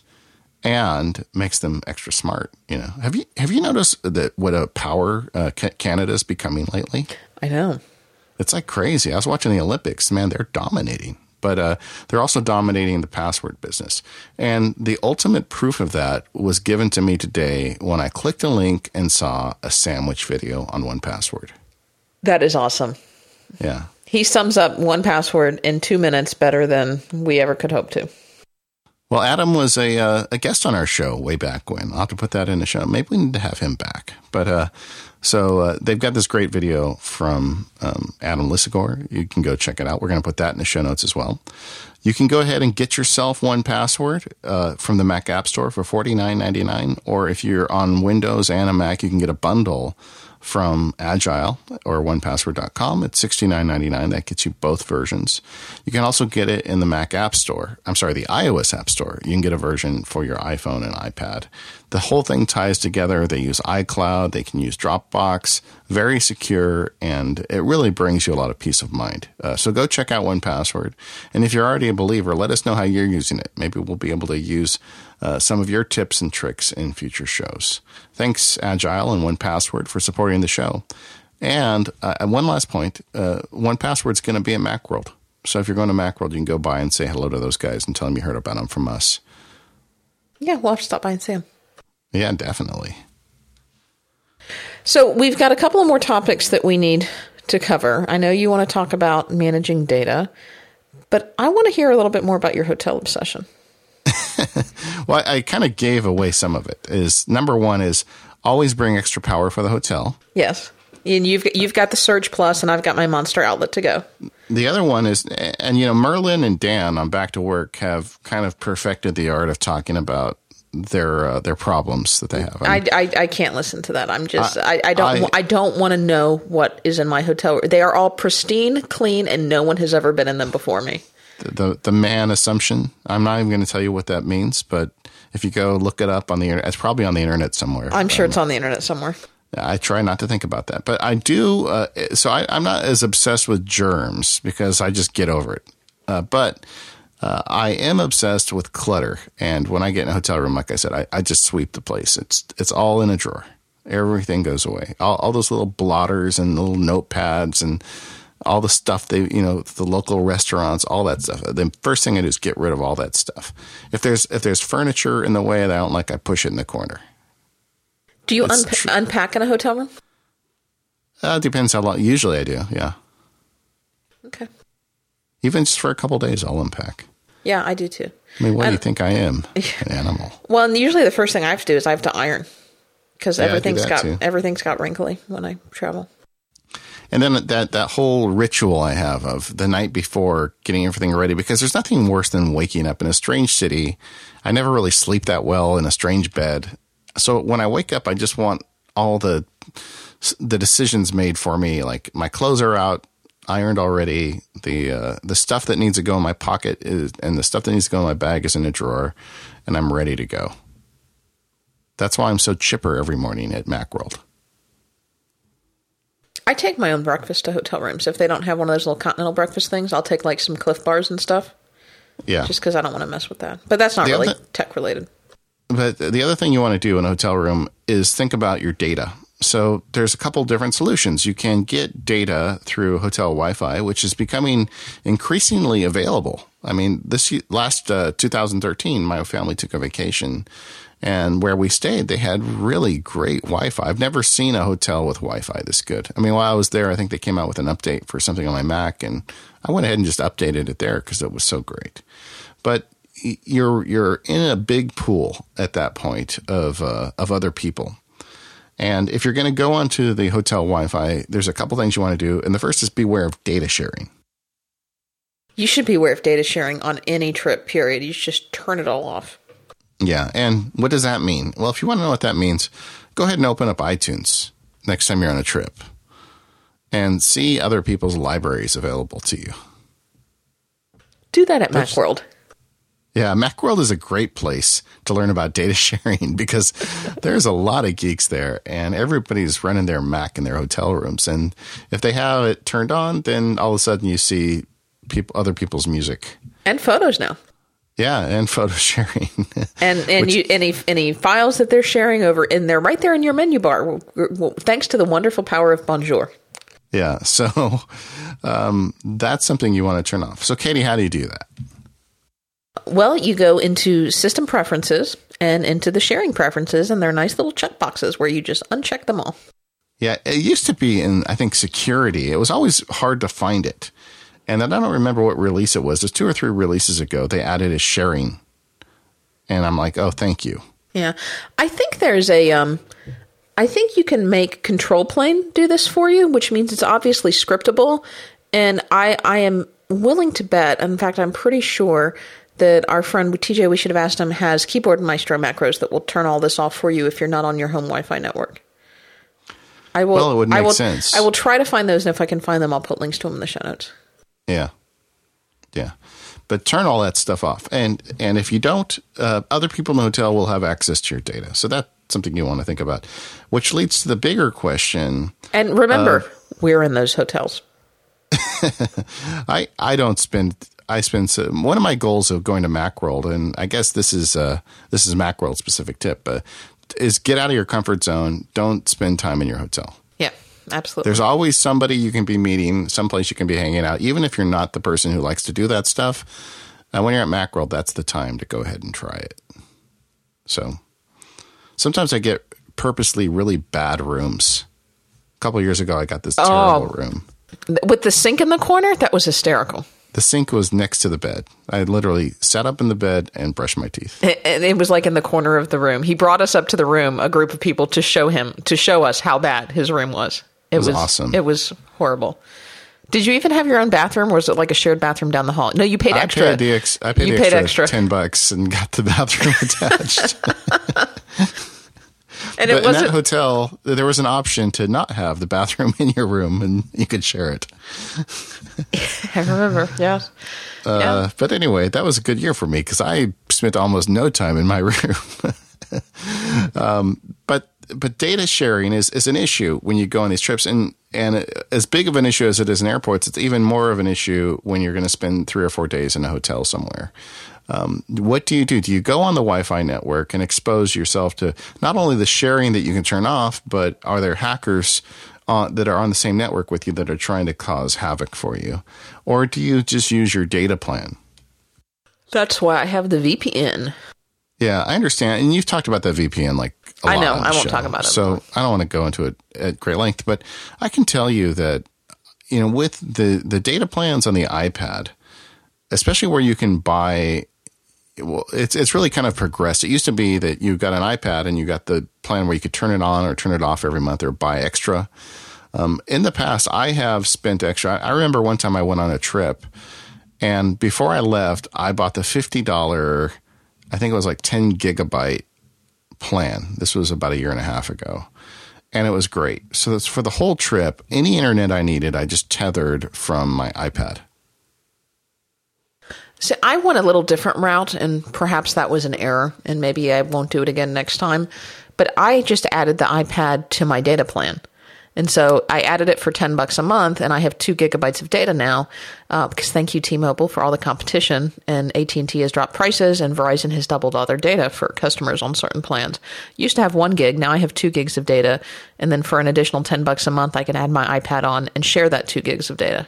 [SPEAKER 2] and makes them extra smart. You know, have you have you noticed that what a power uh, Canada is becoming lately?
[SPEAKER 1] I know.
[SPEAKER 2] It's like crazy. I was watching the Olympics. Man, they're dominating. But uh, they're also dominating the password business. And the ultimate proof of that was given to me today when I clicked a link and saw a sandwich video on 1Password.
[SPEAKER 1] That is awesome.
[SPEAKER 2] Yeah.
[SPEAKER 1] He sums up 1Password in two minutes better than we ever could hope to.
[SPEAKER 2] Well, Adam was a uh, a guest on our show way back when. I'll have to put that in the show. Maybe we need to have him back. But uh, so uh, they've got this great video from um, Adam Lisagor. You can go check it out. We're going to put that in the show notes as well. You can go ahead and get yourself 1Password uh, from the Mac App Store for forty nine ninety nine, or if you're on Windows and a Mac, you can get a bundle from Agile or onepassword.com. It's $69.99. That gets you both versions. You can also get it in the Mac App Store. I'm sorry, the iOS App Store. You can get a version for your iPhone and iPad. The whole thing ties together. They use iCloud, they can use Dropbox, very secure, and it really brings you a lot of peace of mind. Uh, so go check out 1Password. And if you're already a believer, let us know how you're using it. Maybe we'll be able to use uh, some of your tips and tricks in future shows. Thanks, Agile and 1Password, for supporting the show. And uh, one last point uh, 1Password is going to be at Macworld. So if you're going to Macworld, you can go by and say hello to those guys and tell them you heard about them from us.
[SPEAKER 1] Yeah, we'll have to stop by and see them.
[SPEAKER 2] Yeah, definitely.
[SPEAKER 1] So we've got a couple of more topics that we need to cover. I know you want to talk about managing data, but I want to hear a little bit more about your hotel obsession. (laughs)
[SPEAKER 2] well, I, I kind of gave away some of it. Is number one is always bring extra power for the hotel.
[SPEAKER 1] Yes, and you've you've got the Surge Plus, and I've got my Monster outlet to go.
[SPEAKER 2] The other one is, and you know, Merlin and Dan on Back to Work have kind of perfected the art of talking about their uh, their problems that they have.
[SPEAKER 1] I, mean, I, I, I, can't listen to that. I'm just I, I don't I, I don't want to know what is in my hotel. They are all pristine, clean, and no one has ever been in them before me
[SPEAKER 2] the the man assumption. I'm not even going to tell you what that means, but if you go look it up on the internet, it's probably on the internet somewhere.
[SPEAKER 1] I'm sure um, it's on the internet somewhere.
[SPEAKER 2] I try not to think about that, but I do. Uh, so I, am not as obsessed with germs because I just get over it. Uh, but uh, I am obsessed with clutter, and when I get in a hotel room, like I said, I, I just sweep the place. It's it's all in a drawer. Everything goes away. All, all those little blotters and little notepads and all the stuff they, you know, the local restaurants, all that stuff. The first thing I do is get rid of all that stuff. If there's if there's furniture in the way that I don't like, I push it in the corner.
[SPEAKER 1] Do you unpa- unpack in a hotel room?
[SPEAKER 2] Uh, depends how long. Usually, I do. Yeah.
[SPEAKER 1] Okay.
[SPEAKER 2] Even just for a couple days, I'll unpack.
[SPEAKER 1] Yeah, I do too.
[SPEAKER 2] I mean, what do you think I am? (laughs) An animal.
[SPEAKER 1] Well, usually the first thing I have to do is I have to iron because yeah, everything's got too. everything's got wrinkly when I travel.
[SPEAKER 2] And then that, that whole ritual I have of the night before getting everything ready, because there's nothing worse than waking up in a strange city. I never really sleep that well in a strange bed. So when I wake up, I just want all the, the decisions made for me. Like my clothes are out, ironed already. The, uh, the stuff that needs to go in my pocket is, and the stuff that needs to go in my bag is in a drawer and I'm ready to go. That's why I'm so chipper every morning at Macworld.
[SPEAKER 1] I take my own breakfast to hotel rooms. If they don't have one of those little continental breakfast things, I'll take like some Clif bars and stuff.
[SPEAKER 2] Yeah.
[SPEAKER 1] Just because I don't want to mess with that. But that's not the really other, tech related.
[SPEAKER 2] But the other thing you want to do in a hotel room is think about your data. So there's a couple different solutions. You can get data through hotel Wi-Fi, which is becoming increasingly available. I mean, this last uh, 2013, my family took a vacation and where we stayed, they had really great Wi Fi. I've never seen a hotel with Wi Fi this good. I mean, while I was there, I think they came out with an update for something on my Mac, and I went ahead and just updated it there because it was so great. But you're you're in a big pool at that point of uh, of other people. And if you're going to go onto the hotel Wi-Fi, there's a couple things you want to do, and the first is beware of data sharing.
[SPEAKER 1] You should be aware of data sharing on any trip. Period. You should just turn it all off.
[SPEAKER 2] Yeah. And what does that mean? Well, if you want to know what that means, go ahead and open up iTunes next time you're on a trip and see other people's libraries available to you.
[SPEAKER 1] Do that at There's, Macworld.
[SPEAKER 2] Yeah, Macworld is a great place to learn about data (laughs) sharing because there's a lot of geeks there and everybody's running their Mac in their hotel rooms. And if they have it turned on, then all of a sudden you see people, other people's music.
[SPEAKER 1] And photos now.
[SPEAKER 2] Yeah, and (laughs) photo sharing.
[SPEAKER 1] and and Which, you any any files that they're sharing over in there right there in your menu bar. Thanks to the wonderful power of Bonjour.
[SPEAKER 2] Yeah, (laughs) so um, that's something you want to turn off. So, Katie, how do you do that?
[SPEAKER 1] Well, you go into System Preferences and into the Sharing Preferences, and there are nice little check boxes where you just uncheck them all.
[SPEAKER 2] Yeah, it used to be in I think security. It was always hard to find it. And then I don't remember what release it was. There's two or three releases ago. They added a sharing, and I'm like, oh, thank you.
[SPEAKER 1] Yeah, I think there's a. Um, I think you can make Control Plane do this for you, which means it's obviously scriptable. And I, I am willing to bet. In fact, I'm pretty sure that our friend TJ, we should have asked him, has Keyboard Maestro macros that will turn all this off for you if you're not on your home Wi-Fi network. I will.
[SPEAKER 2] Well, it would make
[SPEAKER 1] I will,
[SPEAKER 2] sense.
[SPEAKER 1] I will try to find those, and if I can find them, I'll put links to them in the show notes.
[SPEAKER 2] Yeah. Yeah. But turn all that stuff off. And and if you don't, uh, other people in the hotel will have access to your data. So that's something you want to think about. Which leads to the bigger question.
[SPEAKER 1] And remember, uh, we're in those hotels. (laughs)
[SPEAKER 2] I I don't spend I spend some, one of my goals of going to Macworld, and I guess this is uh this is Macworld specific tip, but is get out of your comfort zone. Don't spend time in your hotel.
[SPEAKER 1] Absolutely.
[SPEAKER 2] There's always somebody you can be meeting, someplace you can be hanging out, even if you're not the person who likes to do that stuff. And when you're at Macworld, that's the time to go ahead and try it. So sometimes I get purposely really bad rooms. A couple years ago, I got this oh. terrible oh, room
[SPEAKER 1] with the sink in the corner. That was hysterical.
[SPEAKER 2] The sink was next to the bed. I literally sat up in the bed and brushed my teeth.
[SPEAKER 1] And it was like in the corner of the room. He brought us up to the room, a group of people, to show him to show us how bad his room was.
[SPEAKER 2] It was, was awesome.
[SPEAKER 1] It was horrible. Did you even have your own bathroom, or was it like a shared bathroom down the hall? No, you paid extra.
[SPEAKER 2] I paid the ex- I paid, you paid extra, extra ten bucks and got the (laughs) bathroom attached. (laughs) and but it in that hotel. There was an option to not have the bathroom (laughs) in your room, and you could share it.
[SPEAKER 1] I remember. Yeah.
[SPEAKER 2] Uh, yeah. But anyway, that was a good year for me because I spent almost no time in my room. um, but but data sharing is, is an issue when you go on these trips and and as big of an issue as it is in airports it's even more of an issue when you're going to spend three or four days in a hotel somewhere. Um, what do you do? Do you go on the wi-fi network and expose yourself to not only the sharing that you can turn off but are there hackers on, that are on the same network with you that are trying to cause havoc for you? Or do you just use your data plan?
[SPEAKER 1] That's why i have the vpn
[SPEAKER 2] yeah, I understand. And you've talked about that VPN like I
[SPEAKER 1] know. I
[SPEAKER 2] won't
[SPEAKER 1] show. talk about it.
[SPEAKER 2] So I don't want to go into it at great length, but I can tell you that you know with the the data plans on the iPad, especially where you can buy. Well, it's it's really kind of progressed. It used to be that you got an iPad and you got the plan where you could turn it on or turn it off every month or buy extra. Um, in the past, I have spent extra. I remember one time I went on a trip, and before I left, I bought the fifty dollar I think it was like 10 gigabyte plan. This was about a year and a half ago. And it was great. So that's for the whole trip. Any internet I needed, I just tethered from my iPad.
[SPEAKER 1] See, I went a little different route, and perhaps that was an error, and maybe I won't do it again next time. But I just added the iPad to my data plan. And so I added it for 10 bucks a month and I have two gigabytes of data now, uh, because thank you T-Mobile for all the competition and AT&T has dropped prices and Verizon has doubled all their data for customers on certain plans. Used to have one gig. Now I have two gigs of data. And then for an additional 10 bucks a month, I can add my iPad on and share that two gigs of data.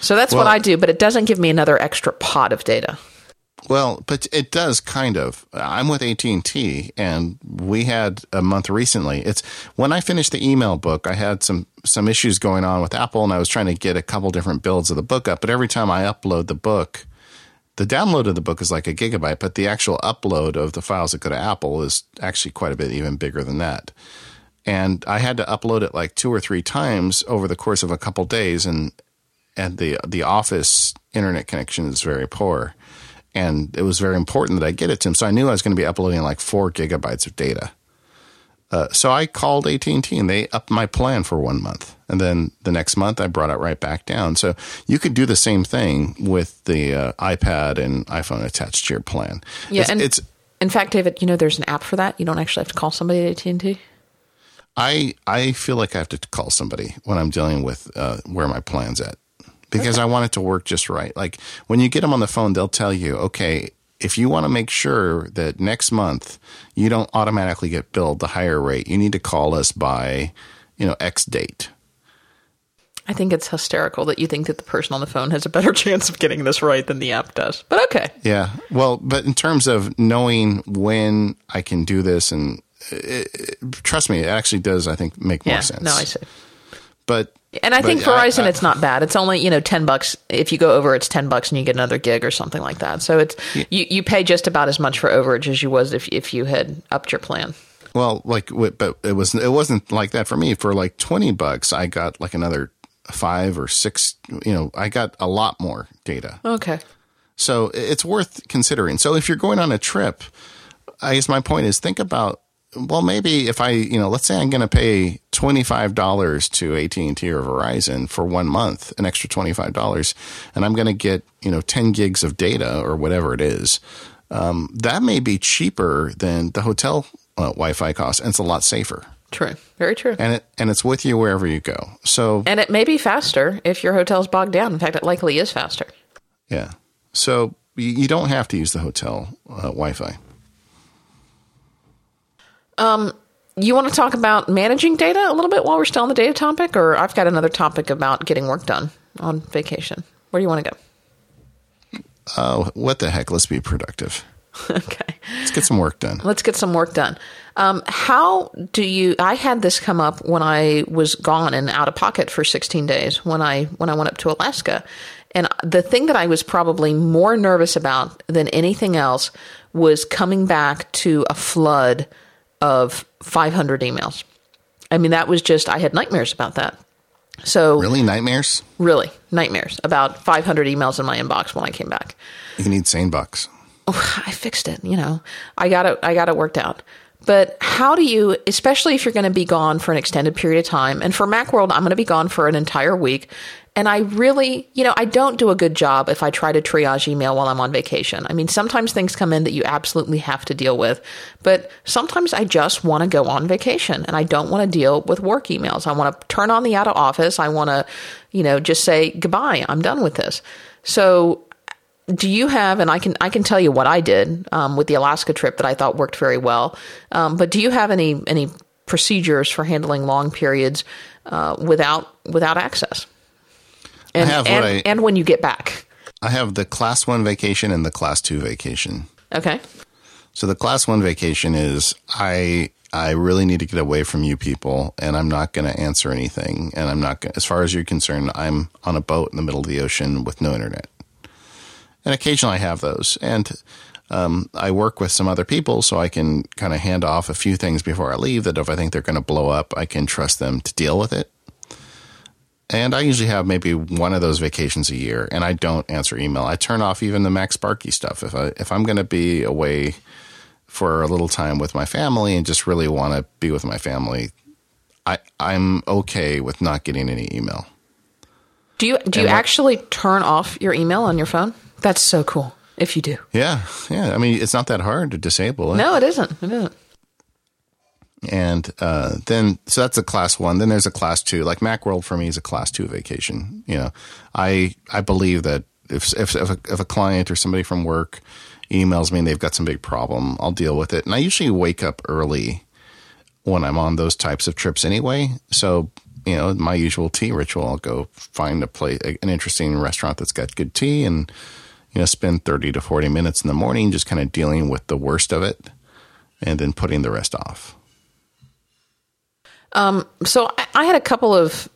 [SPEAKER 1] So that's well, what I do, but it doesn't give me another extra pot of data.
[SPEAKER 2] Well, but it does kind of. I'm with AT&T and we had a month recently. It's when I finished the email book, I had some some issues going on with Apple and I was trying to get a couple different builds of the book up, but every time I upload the book, the download of the book is like a gigabyte, but the actual upload of the files that go to Apple is actually quite a bit even bigger than that. And I had to upload it like two or three times over the course of a couple days and and the the office internet connection is very poor and it was very important that I get it to him. So I knew I was going to be uploading like four gigabytes of data. Uh, so I called AT and T, and they upped my plan for one month, and then the next month I brought it right back down. So you could do the same thing with the uh, iPad and iPhone attached to your plan.
[SPEAKER 1] Yeah, it's, and it's in fact, David, you know, there's an app for that. You don't actually have to call somebody at AT and T.
[SPEAKER 2] I I feel like I have to call somebody when I'm dealing with uh, where my plan's at because I want it to work just right. Like when you get them on the phone, they'll tell you, okay, if you want to make sure that next month you don't automatically get billed the higher rate, you need to call us by, you know, X date.
[SPEAKER 1] I think it's hysterical that you think that the person on the phone has a better (laughs) chance of getting this right than the app does. But okay.
[SPEAKER 2] Yeah. Well, but in terms of knowing when I can do this, and it, it, trust me, it actually does, I think, make more
[SPEAKER 1] Yeah.
[SPEAKER 2] sense.
[SPEAKER 1] No, I see.
[SPEAKER 2] But
[SPEAKER 1] And I
[SPEAKER 2] but
[SPEAKER 1] think Verizon,
[SPEAKER 2] I-
[SPEAKER 1] it's not bad. It's only you know ten bucks. If you go over, it's ten bucks, and you get another gig or something like that. So it's you, you pay just about as much for overage as you was if if you had upped your plan.
[SPEAKER 2] Well, like, but it was it wasn't like that for me. For like twenty bucks, I got like another five or six. You know, I got a lot more data.
[SPEAKER 1] Okay.
[SPEAKER 2] So it's worth considering. So if you're going on a trip, I guess my point is think about well maybe if I you know let's say I'm going to pay twenty five dollars to AT and T or Verizon for one month, an extra twenty five dollars, and I'm going to get you know ten gigs of data or whatever it is. Um, that may be cheaper than the hotel uh, Wi-Fi cost, and it's a lot safer.
[SPEAKER 1] True. Very true.
[SPEAKER 2] And it and it's with you wherever you go. So
[SPEAKER 1] And it may be faster if your hotel's bogged down. In fact, it likely is faster.
[SPEAKER 2] yeah, so you, don't have to use the hotel uh, Wi-Fi.
[SPEAKER 1] You want to talk about managing data a little bit while we're still on the data topic, or I've got another topic about getting work done on vacation. Where do you want to go?
[SPEAKER 2] Oh, what the heck? Let's be productive. (laughs)
[SPEAKER 1] okay.
[SPEAKER 2] Let's get some work done.
[SPEAKER 1] Let's get some work done. Um, how do you? I had this come up when I was gone and out of pocket for 16 days when I when I went up to Alaska, and the thing that I was probably more nervous about than anything else was coming back to a flood of 500 emails. I mean, that was just I had nightmares about that. So
[SPEAKER 2] Really, nightmares?
[SPEAKER 1] really nightmares about 500 emails in my inbox when I came back.
[SPEAKER 2] You need SaneBox. Oh,
[SPEAKER 1] I fixed it, you know. I got it I got it worked out. But how do you especially if you're going to be gone for an extended period of time and for Macworld I'm going to be gone for an entire week and I really, you know, I don't do a good job if I try to triage email while I'm on vacation. I mean, sometimes things come in that you absolutely have to deal with, but sometimes I just want to go on vacation and I don't want to deal with work emails. I want to turn on the out of office. I want to, you know, just say goodbye. I'm done with this. So do you have and i can i can tell you what i did um, with the alaska trip that i thought worked very well um, but do you have any any procedures for handling long periods uh, without without access and
[SPEAKER 2] have what
[SPEAKER 1] and,
[SPEAKER 2] I-
[SPEAKER 1] and when you get back
[SPEAKER 2] I have the class one vacation and the class two vacation.
[SPEAKER 1] okay
[SPEAKER 2] So the class one vacation is I I really need to get away from you people, and I'm not going to answer anything. And I'm not going as far as you're concerned. I'm on a boat in the middle of the ocean with no internet. And occasionally I have those, and um, I work with some other people, so I can kind of hand off a few things before I leave. That if I think they're going to blow up, I can trust them to deal with it. And I usually have maybe one of those vacations a year, and I don't answer email. I turn off even the MacSparky stuff. If I if I'm going to be away for a little time with my family and just really want to be with my family, I I'm okay with not getting any email.
[SPEAKER 1] do you do you
[SPEAKER 2] And what-
[SPEAKER 1] actually turn off your email on your phone that's so cool if you do
[SPEAKER 2] Yeah, yeah. I mean, it's not that hard to disable it.
[SPEAKER 1] no it isn't it isn't
[SPEAKER 2] And uh, then, so that's a class one. Then there's a class two. Like Macworld for me is a class two vacation. You know, I I believe that if if if a, if a client or somebody from work emails me and they've got some big problem, I'll deal with it. And I usually wake up early when I'm on those types of trips anyway. So you know, my usual tea ritual, I'll go find a place, an interesting restaurant that's got good tea, and you know, spend thirty to forty minutes in the morning just kind of dealing with the worst of it, and then putting the rest off.
[SPEAKER 1] so I, I had a couple of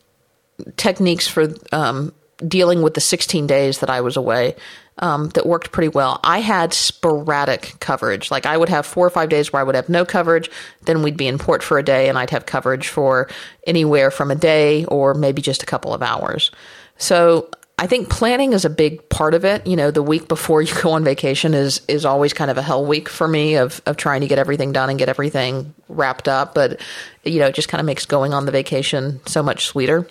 [SPEAKER 1] techniques for um, dealing with the 16 days that I was away um, that worked pretty well. I had sporadic coverage. Like I would have four or five days where I would have no coverage. Then we'd be in port for a day and I'd have coverage for anywhere from a day or maybe just a couple of hours. So I think planning is a big part of it. You know, the week before you (laughs) go on vacation is is always kind of a hell week for me of of trying to get everything done and get everything wrapped up. But you know, it just kind of makes going on the vacation so much sweeter.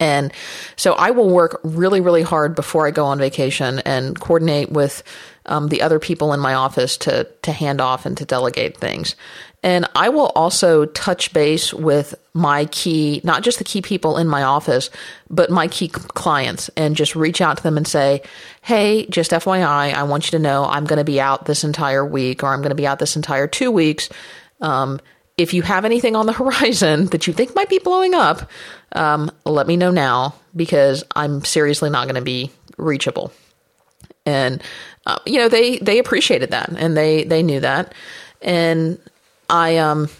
[SPEAKER 1] And so I will work really, really hard before I go on vacation and coordinate with um, the other people in my office to to hand off and to delegate things. And I will also touch base with my key, not just the key people in my office, but my key clients and just reach out to them and say, Hey, just FYI, I want you to know I'm going to be out this entire week or I'm going to be out this entire two weeks. Um, if you have anything on the (laughs) horizon that you think might be blowing up, um, let me know now because I'm seriously not going to be reachable. And uh, you know they they appreciated that and they they knew that, and I um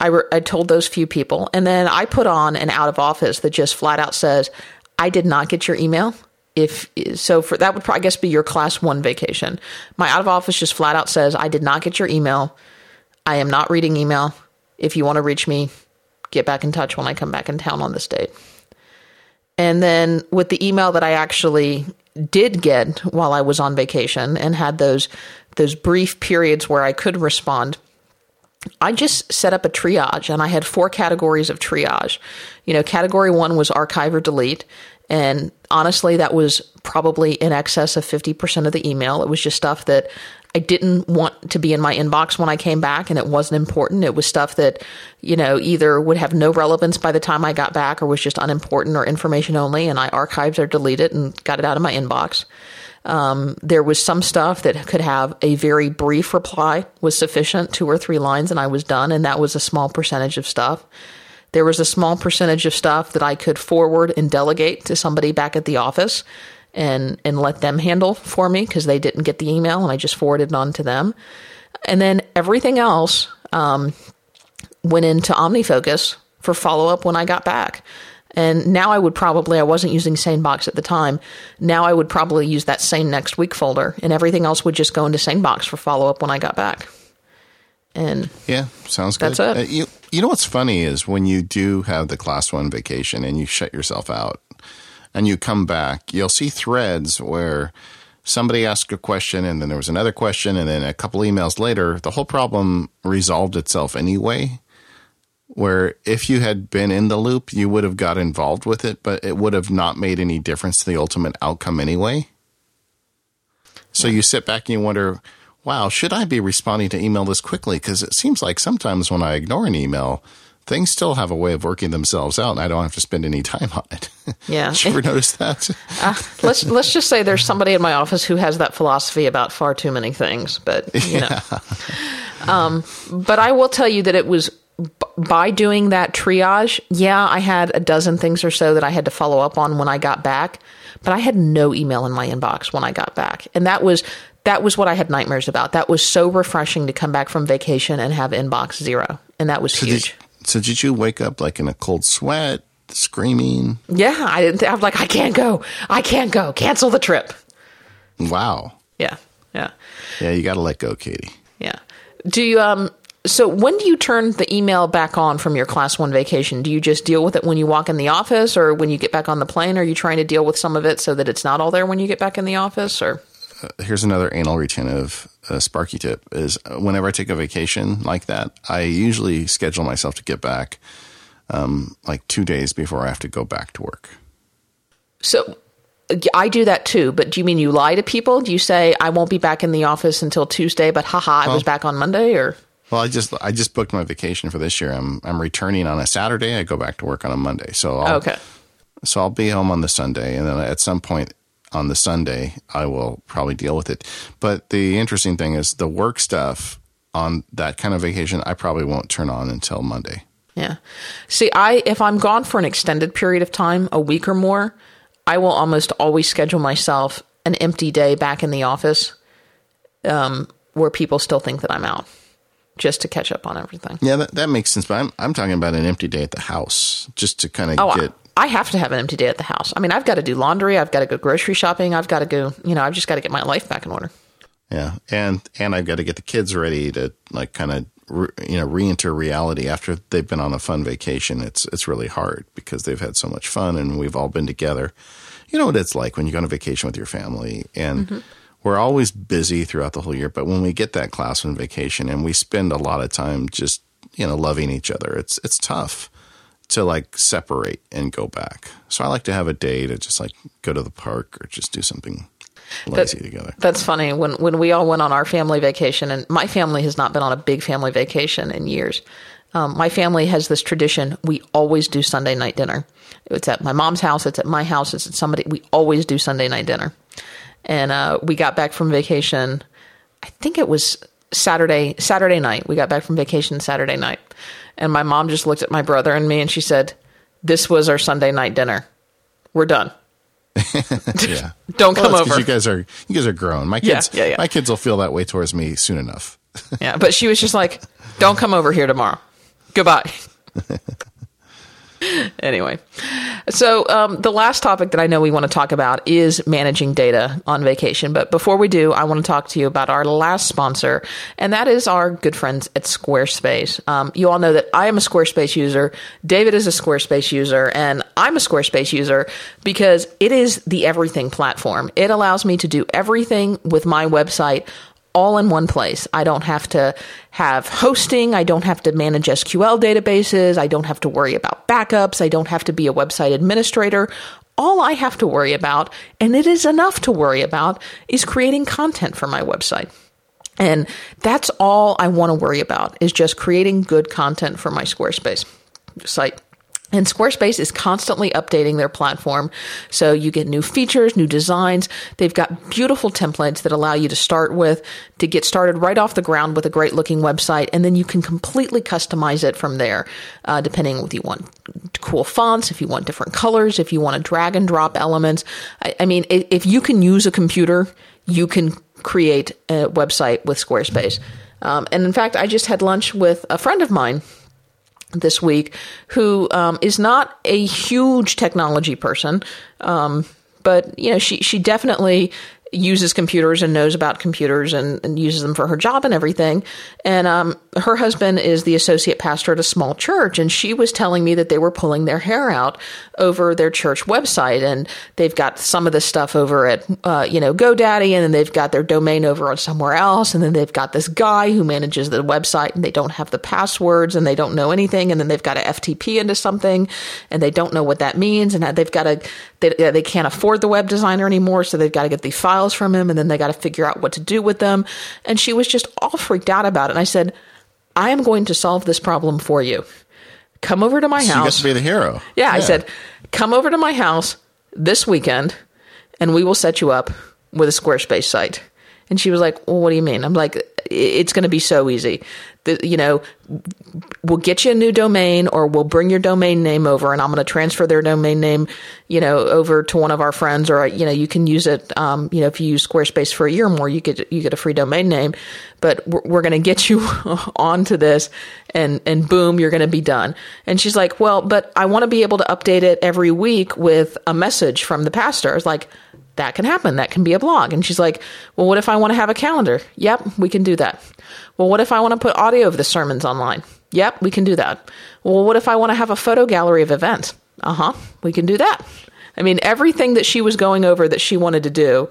[SPEAKER 1] I re- I told those few people, and then I put on an out of office that just flat out says I did not get your email. If so, for that would I guess be your class one vacation. My out of office just flat out says I did not get your email. I am not reading email. If you want to reach me, get back in touch when I come back in town on this date. And then with the email that I actually did get while I was on vacation and had those those brief periods where I could respond, I just set up a triage and I had four categories of triage. You know, category 1 was archive or delete and honestly that was probably in excess of 50% of the email. It was just stuff that I didn't want to be in my inbox when I came back and it wasn't important. It was stuff that, you know, either would have no relevance by the time I got back or was just unimportant or information only. And I archived or deleted and got it out of my inbox. Um, there was some stuff that could have a very brief reply was sufficient, two or three lines, and I was done. And that was a small percentage of stuff. There was a small percentage of stuff that I could forward and delegate to somebody back at the office and and let them handle for me because they didn't get the email and I just forwarded it on to them. And then everything else um, went into OmniFocus for follow up when I got back. And now I would probably, I wasn't using SaneBox at the time. Now I would probably use that same next week folder, and everything else would just go into SaneBox for follow up when I got back. And
[SPEAKER 2] yeah, sounds good.
[SPEAKER 1] That's it.
[SPEAKER 2] Uh, you, you know what's funny is when you do have the class one vacation and you shut yourself out and you come back, you'll see threads where somebody asked a question and then there was another question and then a couple emails later, the whole problem resolved itself anyway. Where if you had been in the loop, you would have got involved with it, but it would have not made any difference to the ultimate outcome anyway. So you sit back and you wonder, wow, should I be responding to email this quickly? Because it seems like sometimes when I ignore an email, things still have a way of working themselves out, and I don't have to spend any time on it. (laughs)
[SPEAKER 1] Yeah,
[SPEAKER 2] Did you ever notice that? (laughs)
[SPEAKER 1] uh, let's let's just say there's somebody in my office who has that philosophy about far too many things, but you know. (laughs) um, but I will tell you that it was by doing that triage. Yeah, I had a dozen things or so that I had to follow up on when I got back, but I had no email in my inbox when I got back, and that was that was what I had nightmares about. That was so refreshing to come back from vacation and have inbox zero, and that was
[SPEAKER 2] So
[SPEAKER 1] huge.
[SPEAKER 2] did, so did you wake up like in a cold sweat, screaming?
[SPEAKER 1] yeah, I didn't. I'm like, I can't go. I can't go. Cancel the trip.
[SPEAKER 2] Wow.
[SPEAKER 1] Yeah, yeah.
[SPEAKER 2] Yeah, you got to let go, Katie.
[SPEAKER 1] Yeah. Do you um so when do you turn the email back on from your class 1 vacation? Do you just deal with it when you walk in the office or when you get back on the plane? Are you trying to deal with some of it so that it's not all there when you get back in the office or
[SPEAKER 2] Here's another anal retentive uh, Sparky tip: is uh, whenever I take a vacation like that, I usually schedule myself to get back um, like two days before I have to go back to work.
[SPEAKER 1] So I do that too, but do you mean you lie to people? Do you say I won't be back in the office until Tuesday, but haha, I was back on Monday or
[SPEAKER 2] Well, I just I just booked my vacation for this year. I'm I'm returning on a Saturday. I go back to work on a Monday. So I'll,
[SPEAKER 1] Okay.
[SPEAKER 2] So I'll be home on the Sunday, and then at some point on the Sunday, I will probably deal with it. But the interesting thing is the work stuff on that kind of vacation, I probably won't turn on until Monday.
[SPEAKER 1] Yeah. See, I if I'm gone for an extended period of time, a week or more, I will almost always schedule myself an empty day back in the office, um, where people still think that I'm out, just to catch up on everything.
[SPEAKER 2] Yeah, that, that makes sense. But I'm I'm talking about an empty day at the house, just to kind of
[SPEAKER 1] Oh,
[SPEAKER 2] get.
[SPEAKER 1] I, I have to have an empty day at the house. I mean, I've got to do laundry. I've got to go grocery shopping. I've got to go. You know, I've just got to get my life back in order.
[SPEAKER 2] Yeah, and and I've got to get the kids ready to like kind of re, you know re-enter reality after they've been on a fun vacation. It's it's really hard because they've had so much fun and we've all been together. You know what it's like when you go on a vacation with your family and. Mm-hmm. We're always busy throughout the whole year, but when we get that class on vacation and we spend a lot of time just, you know, loving each other, it's it's tough to like separate and go back. So I like to have a day to just like go to the park or just do something lazy together.
[SPEAKER 1] That's funny. When when we all went on our family vacation, and my family has not been on a big family vacation in years. Um, my family has this tradition. We always do Sunday night dinner. It's at my mom's house. It's at my house. It's at somebody. We always do Sunday night dinner. And uh, we got back from vacation. I think it was Saturday Saturday night. We got back from vacation Saturday night, and my mom just looked at my brother and me, and she said, "This was our Sunday night dinner. We're done." (laughs)
[SPEAKER 2] yeah. (laughs)
[SPEAKER 1] Don't come
[SPEAKER 2] Well,
[SPEAKER 1] over.
[SPEAKER 2] You guys are you guys are grown. My kids
[SPEAKER 1] Yeah, yeah, yeah.
[SPEAKER 2] my kids will feel that way towards me soon enough.
[SPEAKER 1] Yeah, but she was just like, "Don't come over here tomorrow. Goodbye." (laughs) (laughs) anyway, so um, the last topic that I know we want to talk about is managing data on vacation. But before we do, I want to talk to you about our last sponsor, and that is our good friends at Squarespace. Um, you all know that I am a Squarespace user. David is a Squarespace user, and I'm a Squarespace user because it is the everything platform. It allows me to do everything with my website all in one place. I don't have to have hosting. I don't have to manage SQL databases. I don't have to worry about backups. I don't have to be a website administrator. All I have to worry about, and it is enough to worry about, is creating content for my website. And that's all I want to worry about is just creating good content for my Squarespace site. And Squarespace is constantly updating their platform. So you get new features, new designs. They've got beautiful templates that allow you to start with, to get started right off the ground with a great looking website. And then you can completely customize it from there, uh, depending if you want cool fonts, if you want different colors, if you want to drag and drop elements. I, I mean, if, if you can use a computer, you can create a website with Squarespace. Um, and in fact, I just had lunch with a friend of mine this week who um, is not a huge technology person, um, but you know she she definitely uses computers and knows about computers and, and uses them for her job and everything. And um, her husband is the associate pastor at a small church, and she was telling me that they were pulling their hair out over their church website, and they've got some of this stuff over at uh, you know GoDaddy, and then they've got their domain over on somewhere else, and then they've got this guy who manages the website, and they don't have the passwords, and they don't know anything, and then they've got to FTP into something, and they don't know what that means, and they've got to they, they can't afford the web designer anymore, so they've got to get the files from him, and then they got to figure out what to do with them, and she was just all freaked out about it, and I said, I am going to solve this problem for you. Come over to my house.
[SPEAKER 2] You get to be the hero.
[SPEAKER 1] Yeah, I said, come over to my house this weekend and we will set you up with a Squarespace site. And she was like, well, what do you mean? I'm like, it's going to be so easy. You know, we'll get you a new domain or we'll bring your domain name over and I'm going to transfer their domain name, you know, over to one of our friends or, you know, you can use it, um, you know, if you use Squarespace for a year or more, you get, you get a free domain name, but we're, we're going to get you (laughs) onto this and, and boom, you're going to be done. And she's like, well, but I want to be able to update it every week with a message from the pastor. It's like, that can happen. That can be a blog. And she's like, well, what if I want to have a calendar? Yep, we can do that. Well, what if I want to put audio of the sermons online? Yep, we can do that. Well, what if I want to have a photo gallery of events? Uh huh, we can do that. I mean, everything that she was going over that she wanted to do,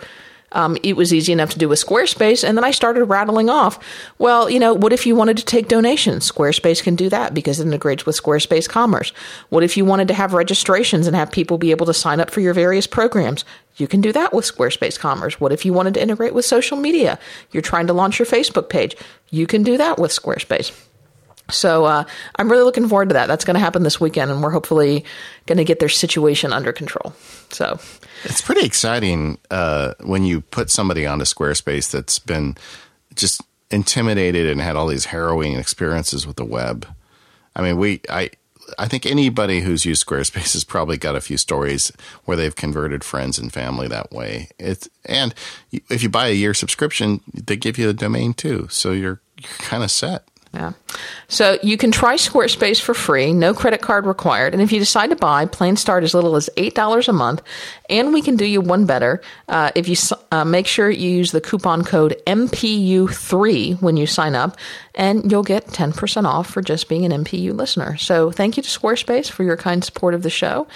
[SPEAKER 1] um, it was easy enough to do with Squarespace. And then I started rattling off, well, you know, what if you wanted to take donations? Squarespace can do that because it integrates with Squarespace Commerce. What if you wanted to have registrations and have people be able to sign up for your various programs? You can do that with Squarespace Commerce. What if you wanted to integrate with social media? You're trying to launch your Facebook page. You can do that with Squarespace. So uh, I'm really looking forward to that. That's going to happen this weekend, and we're hopefully going to get their situation under control. So
[SPEAKER 2] It's pretty exciting uh, when you put somebody onto Squarespace that's been just intimidated and had all these harrowing experiences with the web. I mean, we I I think anybody who's used Squarespace (laughs) has probably got a few stories where they've converted friends and family that way. It's and if you buy a year subscription, they give you a domain too, so you're you're kind of set.
[SPEAKER 1] Yeah. So you can try Squarespace for free, no credit card required. And if you decide to buy, plans start as little as $8 a month. And we can do you one better. Uh, if you uh, make sure you use the coupon code MPU3 when you sign up, and you'll get 10% off for just being an MPU listener. So thank you to Squarespace for your kind support of the show.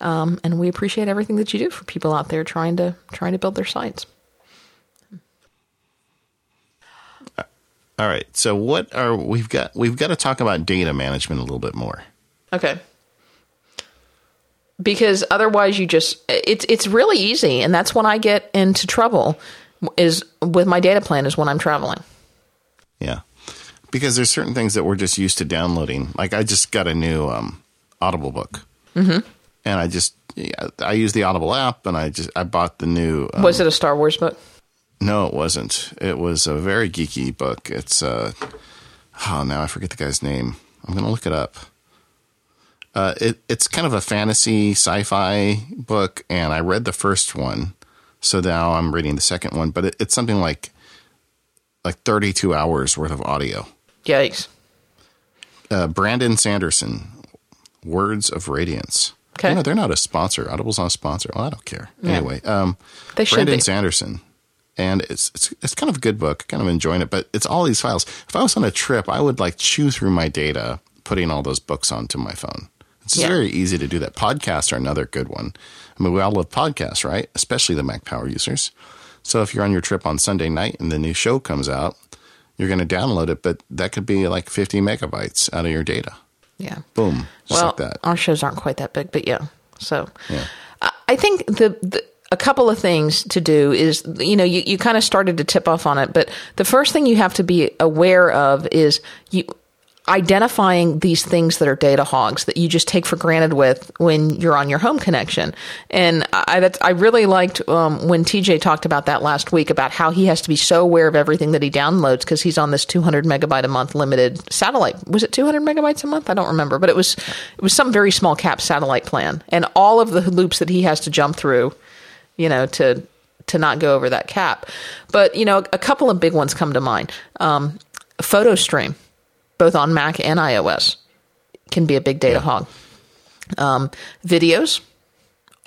[SPEAKER 1] Um, and we appreciate everything that you do for people out there trying to trying to build their sites.
[SPEAKER 2] All right. So what are we've got we've got to talk about data management a little bit more.
[SPEAKER 1] Okay. because otherwise you just it's it's really easy and that's when I get into trouble is with my data plan is when I'm traveling.
[SPEAKER 2] Yeah. Because there's certain things that we're just used to downloading. Like I just got a new um, Audible book. Mm-hmm. And I just I use the Audible app and I just I bought the new um,
[SPEAKER 1] Was it a Star Wars book?
[SPEAKER 2] No, it wasn't. It was a very geeky book. It's uh oh now I forget the guy's name. I'm gonna look it up. Uh, it, it's kind of a fantasy sci-fi book, and I read the first one, so now I'm reading the second one. But it, it's something like like 32 hours worth of audio.
[SPEAKER 1] Yikes!
[SPEAKER 2] Uh, Brandon Sanderson, Words of Radiance.
[SPEAKER 1] Okay.
[SPEAKER 2] You know, they're not a sponsor. Audible's not a sponsor. Well, I don't care.
[SPEAKER 1] Yeah.
[SPEAKER 2] Anyway, um,
[SPEAKER 1] They should
[SPEAKER 2] Brandon. Sanderson. And it's, it's it's kind of a good book. Kind of enjoying it, but it's all these files. If I was on a trip, I would like chew through my data, putting all those books onto my phone. It's
[SPEAKER 1] Yeah.
[SPEAKER 2] very easy to do that. Podcasts are another good one. I mean, we all love podcasts, right? Especially the Mac Power users. So if you're on your trip on Sunday night and the new show comes out, you're going to download it, but that could be like 50 megabytes out of your data.
[SPEAKER 1] Yeah.
[SPEAKER 2] Boom, just
[SPEAKER 1] well,
[SPEAKER 2] like that.
[SPEAKER 1] our shows aren't quite that big, but yeah. So
[SPEAKER 2] Yeah.
[SPEAKER 1] I- I think the, the a couple of things to do is you know you, you kind of started to tip off on it, but the first thing you have to be aware of is you identifying these things that are data hogs that you just take for granted with when you're on your home connection. And I I really liked um, when TJ talked about that last week about how he has to be so aware of everything that he downloads because he's on this 200 megabyte a month limited satellite. Was it 200 megabytes a month? I don't remember, but it was it was some very small cap satellite plan, and all of the loops that he has to jump through, you know, to to not go over that cap. But you know, a couple of big ones come to mind. Um, PhotoStream, both on Mac and iOS, can be a big data hog. Um, videos,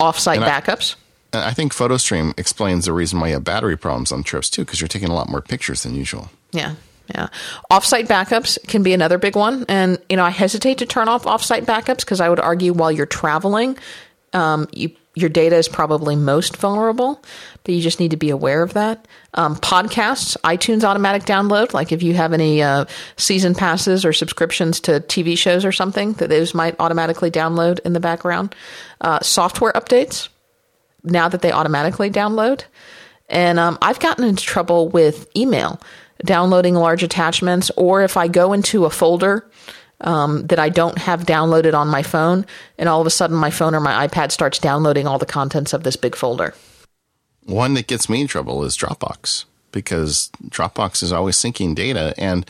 [SPEAKER 1] offsite
[SPEAKER 2] And
[SPEAKER 1] backups.
[SPEAKER 2] And I think PhotoStream explains the reason why you have battery problems on trips too, because you're taking a lot more pictures than usual.
[SPEAKER 1] Yeah. Yeah. Offsite backups can be another big one. And, you know, I hesitate to turn off offsite backups because I would argue while you're traveling, um, you, your data is probably most vulnerable, but you just need to be aware of that. Um, podcasts, iTunes automatic download, like if you have any uh, season passes or subscriptions to TV shows or something, that those might automatically download in the background. Uh, software updates, now that they automatically download. And um, I've gotten into trouble with email, downloading large attachments, or if I go into a folder um, that I don't have downloaded on my phone, and all of a sudden my phone or my iPad starts downloading all the contents of this big folder.
[SPEAKER 2] One that gets me in trouble is Dropbox because Dropbox is always syncing data, and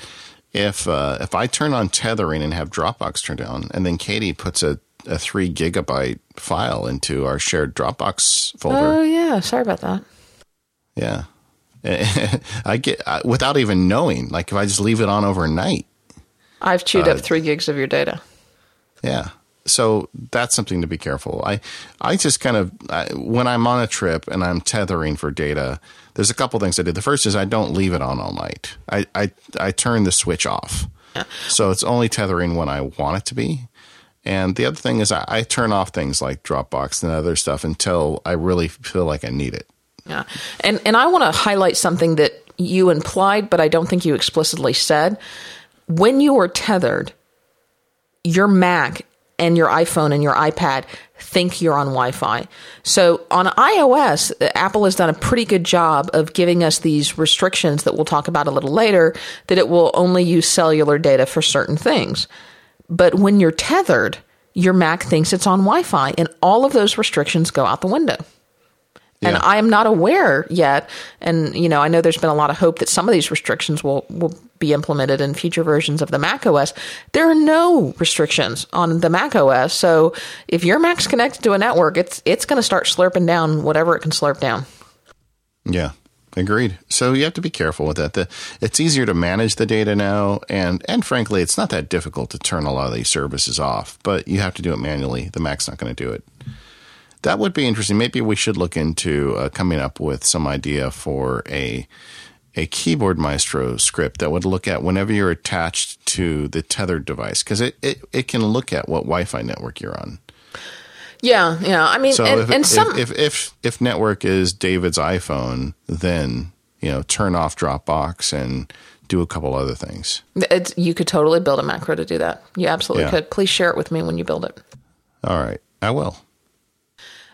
[SPEAKER 2] if uh, if I turn on tethering and have Dropbox turned on, and then Katie puts a, a three gigabyte file into our shared Dropbox folder,
[SPEAKER 1] Oh, yeah. Sorry about that.
[SPEAKER 2] yeah, (laughs) I get without even knowing. Like if I just leave it on overnight,
[SPEAKER 1] I've chewed up uh, three gigs of your data.
[SPEAKER 2] Yeah. So that's something to be careful. I, I just kind of, I, when I'm on a trip and I'm tethering for data, there's a couple things I do. The first is I don't leave it on all night. I, I, I turn the switch off. So it's only tethering when I want it to be. And the other thing is I, I turn off things like Dropbox and other stuff until I really feel like I need it.
[SPEAKER 1] Yeah. And and I want to highlight something that you implied but I don't think you explicitly said. When you are tethered, your Mac and your iPhone and your iPad think you're on Wi-Fi. So on iOS, Apple has done a pretty good job of giving us these restrictions that we'll talk about a little later that it will only use cellular data for certain things. But when you're tethered, your Mac thinks it's on Wi-Fi and all of those restrictions go out the window. And I am not aware yet. And, you know, I know there's been a lot of hope that some of these restrictions will, will be implemented in future versions of the Mac OS. There are no restrictions on the Mac OS. So if your Mac's connected to a network, it's, it's going to start slurping down whatever it can slurp down.
[SPEAKER 2] Yeah, agreed. So you have to be careful with that. The, it's easier to manage the data now, and and frankly, it's not that difficult to turn a lot of these services off. But you have to do it manually. The Mac's not going to do it. That would be interesting. Maybe we should look into uh, coming up with some idea for a a keyboard maestro script that would look at whenever you're attached to the tethered device because it, it, it can look at what Wi-Fi network you're on.
[SPEAKER 1] Yeah. Yeah. I mean,
[SPEAKER 2] So
[SPEAKER 1] and,
[SPEAKER 2] if,
[SPEAKER 1] and
[SPEAKER 2] if, if, if if network is David's iPhone, then you know turn off Dropbox and do a couple other things.
[SPEAKER 1] it's, you could totally build a macro to do that. You absolutely
[SPEAKER 2] Yeah.
[SPEAKER 1] could. Please share it with me when you build it.
[SPEAKER 2] All right, I will.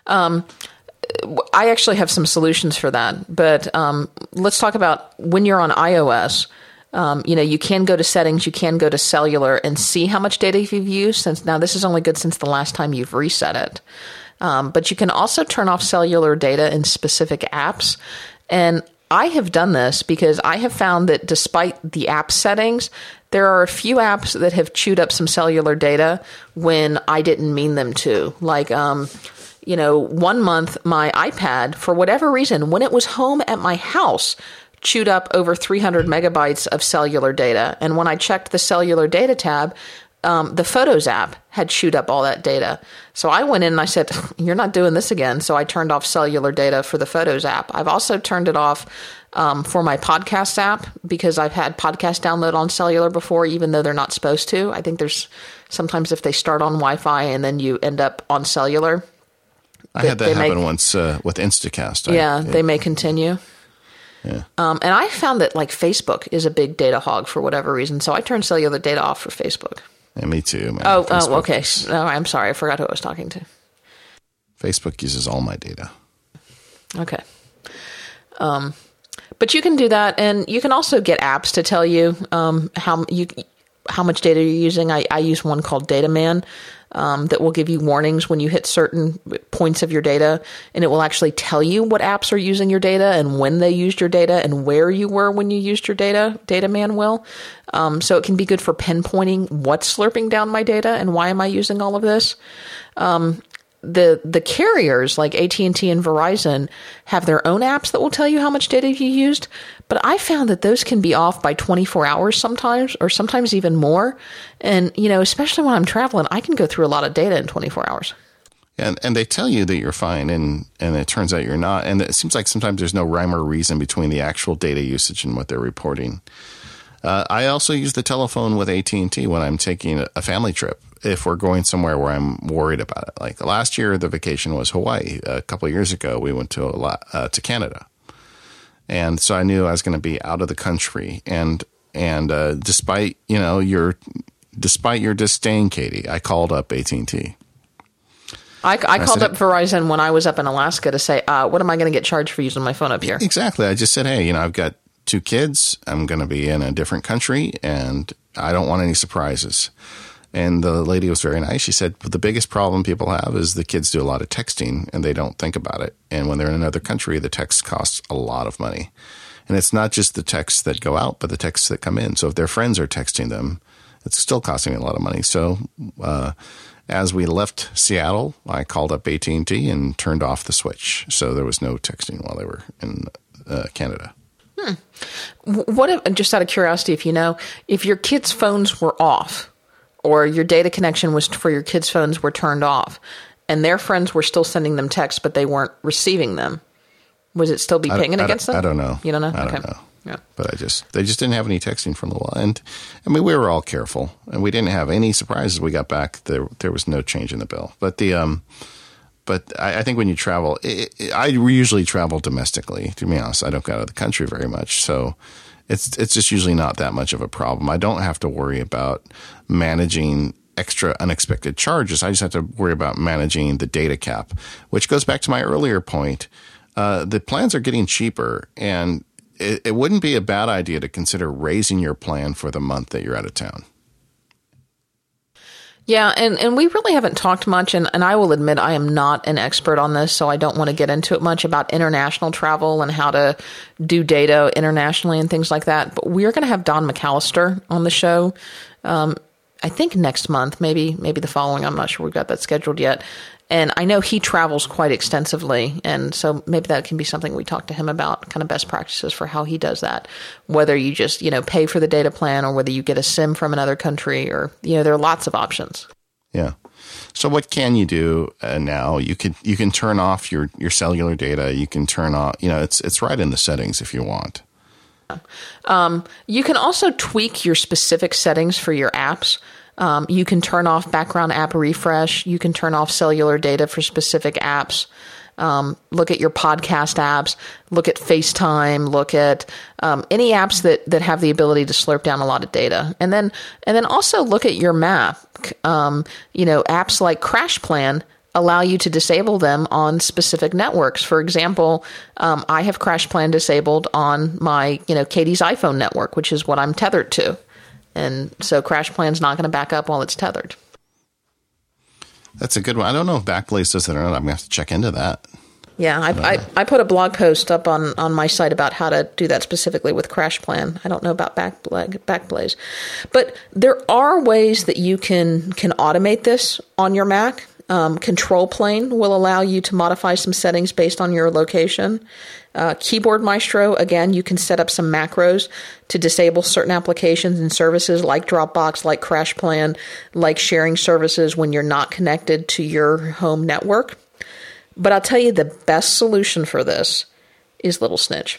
[SPEAKER 1] I actually have some solutions for that, but um, let's talk about when you're on iOS. Um, you know, you can go to settings, you can go to cellular and see how much data you've used. Since now this is only good since the last time you've reset it. Um, but you can also turn off cellular data in specific apps. And I have done this because I have found that despite the app settings, there are a few apps that have chewed up some cellular data when I didn't mean them to. Like, um, you know, one month my iPad, for whatever reason, when it was home at my house, chewed up over 300 megabytes of cellular data. And when I checked the cellular data tab, um, the Photos app had chewed up all that data. So I went in and I said, (laughs) You're not doing this again. So I turned off cellular data for the Photos app. I've also turned it off um, for my podcast app because I've had podcast download on cellular before, even though they're not supposed to. I think there's sometimes if they start on Wi Fi and then you end up on cellular.
[SPEAKER 2] I had that happen
[SPEAKER 1] make-
[SPEAKER 2] once uh, with Instacast. I-
[SPEAKER 1] Yeah, they may continue.
[SPEAKER 2] Yeah.
[SPEAKER 1] Um, and I found that like Facebook is a big data hog for whatever reason. So I turned cellular data off for Facebook.
[SPEAKER 2] Yeah, me too. Man.
[SPEAKER 1] Oh,
[SPEAKER 2] Facebook
[SPEAKER 1] oh, okay.
[SPEAKER 2] is-
[SPEAKER 1] No, I'm sorry. I forgot who I was talking to.
[SPEAKER 2] Facebook uses all my data.
[SPEAKER 1] Okay. Um, but you can do that, and you can also get apps to tell you um, how you how much data you're using. I, I use one called DataMan um, that will give you warnings when you hit certain points of your data, and it will actually tell you what apps are using your data and when they used your data and where you were when you used your data. DataMan will. Um, so it can be good for pinpointing what's slurping down my data and why am I using all of this the the carriers like AT&T and Verizon have their own apps that will tell you how much data you used, but I found that those can be off by 24 hours sometimes or sometimes even more. And you know, especially when I'm traveling, I can go through a lot of data in 24 hours.
[SPEAKER 2] And and they tell you that you're fine, and and it turns out you're not. And it seems like sometimes there's no rhyme or reason between the actual data usage and what they're reporting. Uh, I also use the telephone with AT and T when I'm taking a family trip. If we're going somewhere where I'm worried about it, like last year, the vacation was Hawaii. A couple of years ago, we went to a lot, uh, to Canada, and so I knew I was going to be out of the country. And and uh, despite you know your despite your disdain, Katie, I called up AT and T.
[SPEAKER 1] I, I called
[SPEAKER 2] said-
[SPEAKER 1] up Verizon when I was up in Alaska to say, uh, what am I going to get charged for using my phone up here?
[SPEAKER 2] Exactly. I just said, hey, you know, I've got two kids. I'm going to be in a different country and I don't want any surprises. And the lady was very nice. She said, the biggest problem people have is the kids do a lot of texting and they don't think about it. And when they're in another country, the text costs a lot of money. And it's not just the texts that go out, but the texts that come in. So if their friends are texting them, it's still costing me a lot of money. So, uh, as we left Seattle, I called up AT&T and turned off the switch. So there was no texting while they were in uh, Canada.
[SPEAKER 1] What if, just out of curiosity, if you know, if your kids' phones were off or your data connection was for your kids' phones were turned off and their friends were still sending them texts, but they weren't receiving them, was it still be pinging
[SPEAKER 2] I
[SPEAKER 1] against them?
[SPEAKER 2] I don't know.
[SPEAKER 1] You don't know?
[SPEAKER 2] I don't
[SPEAKER 1] okay.
[SPEAKER 2] know.
[SPEAKER 1] Yeah.
[SPEAKER 2] But I just they just didn't have any texting for a little while, and I mean we were all careful, and we didn't have any surprises. We got back there there was no change in the bill, but the um, but I, I think when you travel, it, it, I usually travel domestically. To be honest, I don't go out of the country very much, so it's it's just usually not that much of a problem. I don't have to worry about managing extra unexpected charges. I just have to worry about managing the data cap, which goes back to my earlier point. Uh, the plans are getting cheaper, and it, it wouldn't be a bad idea to consider raising your plan for the month that you're out of town.
[SPEAKER 1] Yeah, and, and we really haven't talked much, and, and I will admit I am not an expert on this, so I don't want to get into it much about international travel and how to do data internationally and things like that. But we are going to have Don McAllister on the show. Um, I think next month, maybe maybe the following. I'm not sure we've got that scheduled yet. And I know he travels quite extensively, and so maybe that can be something we talk to him about, kind of best practices for how he does that. Whether you just you know pay for the data plan, or whether you get a sim from another country, or you know there are lots of options.
[SPEAKER 2] Yeah. So what can you do uh, now? You can you can turn off your your cellular data. You can turn off. You know, it's it's right in the settings if you want.
[SPEAKER 1] You can also tweak your specific settings for your apps. Um, you can turn off background app refresh. You can turn off cellular data for specific apps. Um, look at your podcast apps. Look at FaceTime. Look at um, any apps that that have the ability to slurp down a lot of data. And then and then also look at your map. Um, you know, apps like Crash Plan allow you to disable them on specific networks. For example, um, I have Crash Plan disabled on my, you know, Katie's iPhone network, which is what I'm tethered to. And so Crash Plan's not going to back up while it's tethered.
[SPEAKER 2] That's a good one. I don't know if Backblaze does it or not. I'm going to have to check into that.
[SPEAKER 1] Yeah, I, I, I, put a blog post up on, on my site about how to do that specifically with Crash Plan. I don't know about Backblaze, Backblaze, but there are ways that you can can automate this on your Mac. Um, Control Plane will allow you to modify some settings based on your location. Uh, Keyboard Maestro, again, you can set up some macros to disable certain applications and services like Dropbox, like CrashPlan, like sharing services when you're not connected to your home network. But I'll tell you the best solution for this is Little Snitch.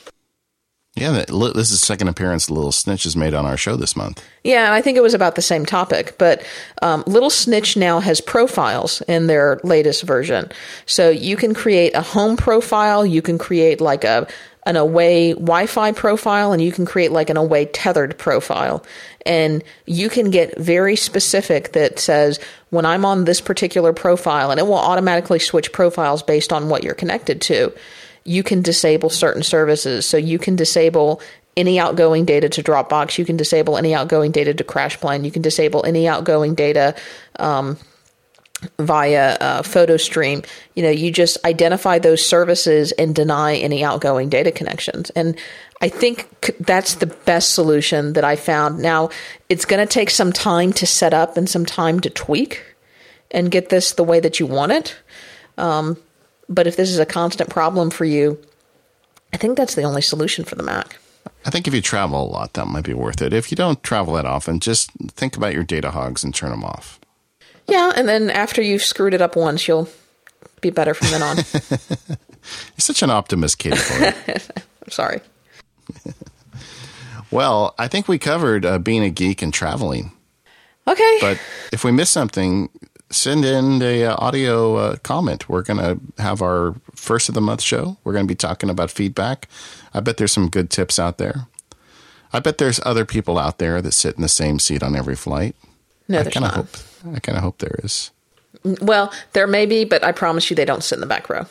[SPEAKER 2] Yeah, this is second appearance Little Snitch has made on our show this month.
[SPEAKER 1] Yeah, I think it was about the same topic. But um, Little Snitch now has profiles in their latest version. So you can create a home profile, you can create like a an away Wi-Fi profile, and you can create like an away tethered profile. And you can get very specific that says when I'm on this particular profile, and it will automatically switch profiles based on what you're connected to. You can disable certain services. So you can disable any outgoing data to Dropbox. You can disable any outgoing data to CrashPlan. You can disable any outgoing data um, via uh, PhotoStream. You know, you just identify those services and deny any outgoing data connections. And I think that's the best solution that I found. Now, it's going to take some time to set up and some time to tweak and get this the way that you want it. Um, but if this is a constant problem for you, I think that's the only solution for the Mac.
[SPEAKER 2] I think if you travel a lot, that might be worth it. If you don't travel that often, just think about your data hogs and turn them off.
[SPEAKER 1] Yeah, and then after you've screwed it up once, you'll be better from then on. (laughs)
[SPEAKER 2] You're such an optimist, Katie. (laughs)
[SPEAKER 1] I'm sorry. (laughs)
[SPEAKER 2] well, I think we covered uh, being a geek and traveling.
[SPEAKER 1] Okay.
[SPEAKER 2] But if we miss something, send in a uh, audio uh, comment. We're going to have our first of the month show. We're going to be talking about feedback. I bet there's some good tips out there. I bet there's other people out there that sit in the same seat on every flight.
[SPEAKER 1] No, I there's not.
[SPEAKER 2] Hope, I kind of hope there is.
[SPEAKER 1] Well, there may be, but I promise you they don't sit in the back row.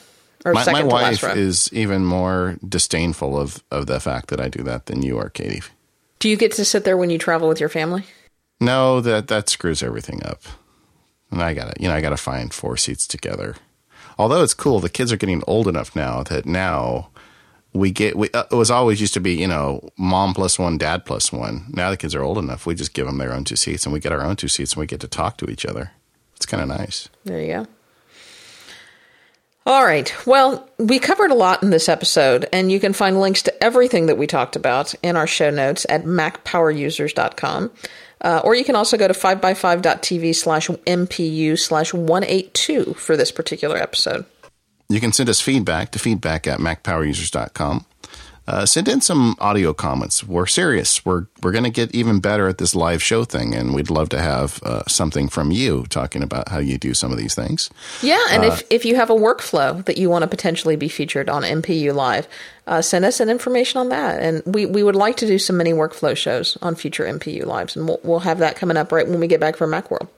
[SPEAKER 2] Or my, second my wife is even more disdainful of, of the fact that I do that than you are, Katie.
[SPEAKER 1] Do you get to sit there when you travel with your family?
[SPEAKER 2] No, that that screws everything up. And I got to, you know, I got to find four seats together. Although it's cool, the kids are getting old enough now that now we get. We, uh, it was always used to be, you know, mom plus one, dad plus one. Now the kids are old enough. We just give them their own two seats, and we get our own two seats, and we get to talk to each other. It's kind of nice.
[SPEAKER 1] There you go. All right. Well, we covered a lot in this episode, and you can find links to everything that we talked about in our show notes at macpowerusers.com. Uh, or you can also go to 5by5.tv slash MPU slash 182 for this particular episode.
[SPEAKER 2] You can send us feedback to feedback at macpowerusers.com. Uh, send in some audio comments. We're serious. We're we're going to get even better at this live show thing, and we'd love to have uh, something from you talking about how you do some of these things.
[SPEAKER 1] Yeah, and uh, if if you have a workflow that you want to potentially be featured on MPU Live, uh, send us an information on that. And we, we would like to do some mini workflow shows on future MPU Lives, and we'll we'll have that coming up right when we get back from MacWorld.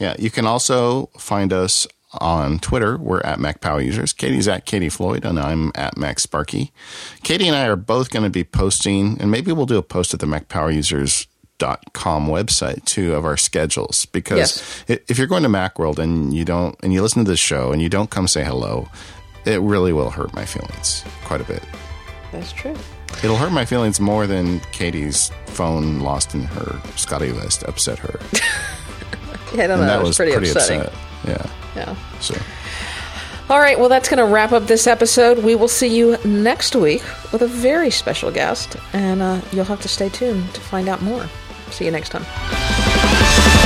[SPEAKER 2] Yeah, you can also find us on Twitter. We're at Mac Power Users. Katie's at Katie Floyd, and I'm at Mac Sparky. Katie and I are both going to be posting, and maybe we'll do a post at the Mac Power Users dot com website too of our schedules because yes. if you're going to macworld and you don't and you listen to this show and you don't come say hello it really will hurt my feelings quite a bit
[SPEAKER 1] that's true
[SPEAKER 2] it'll hurt my feelings more than katie's phone lost in her ScotteVest upset her (laughs)
[SPEAKER 1] yeah i don't know that was pretty, pretty upsetting upset.
[SPEAKER 2] yeah
[SPEAKER 1] yeah.
[SPEAKER 2] So.
[SPEAKER 1] All right, well, that's going to wrap up this episode. We will see you next week with a very special guest, and uh, you'll have to stay tuned to find out more. See you next time.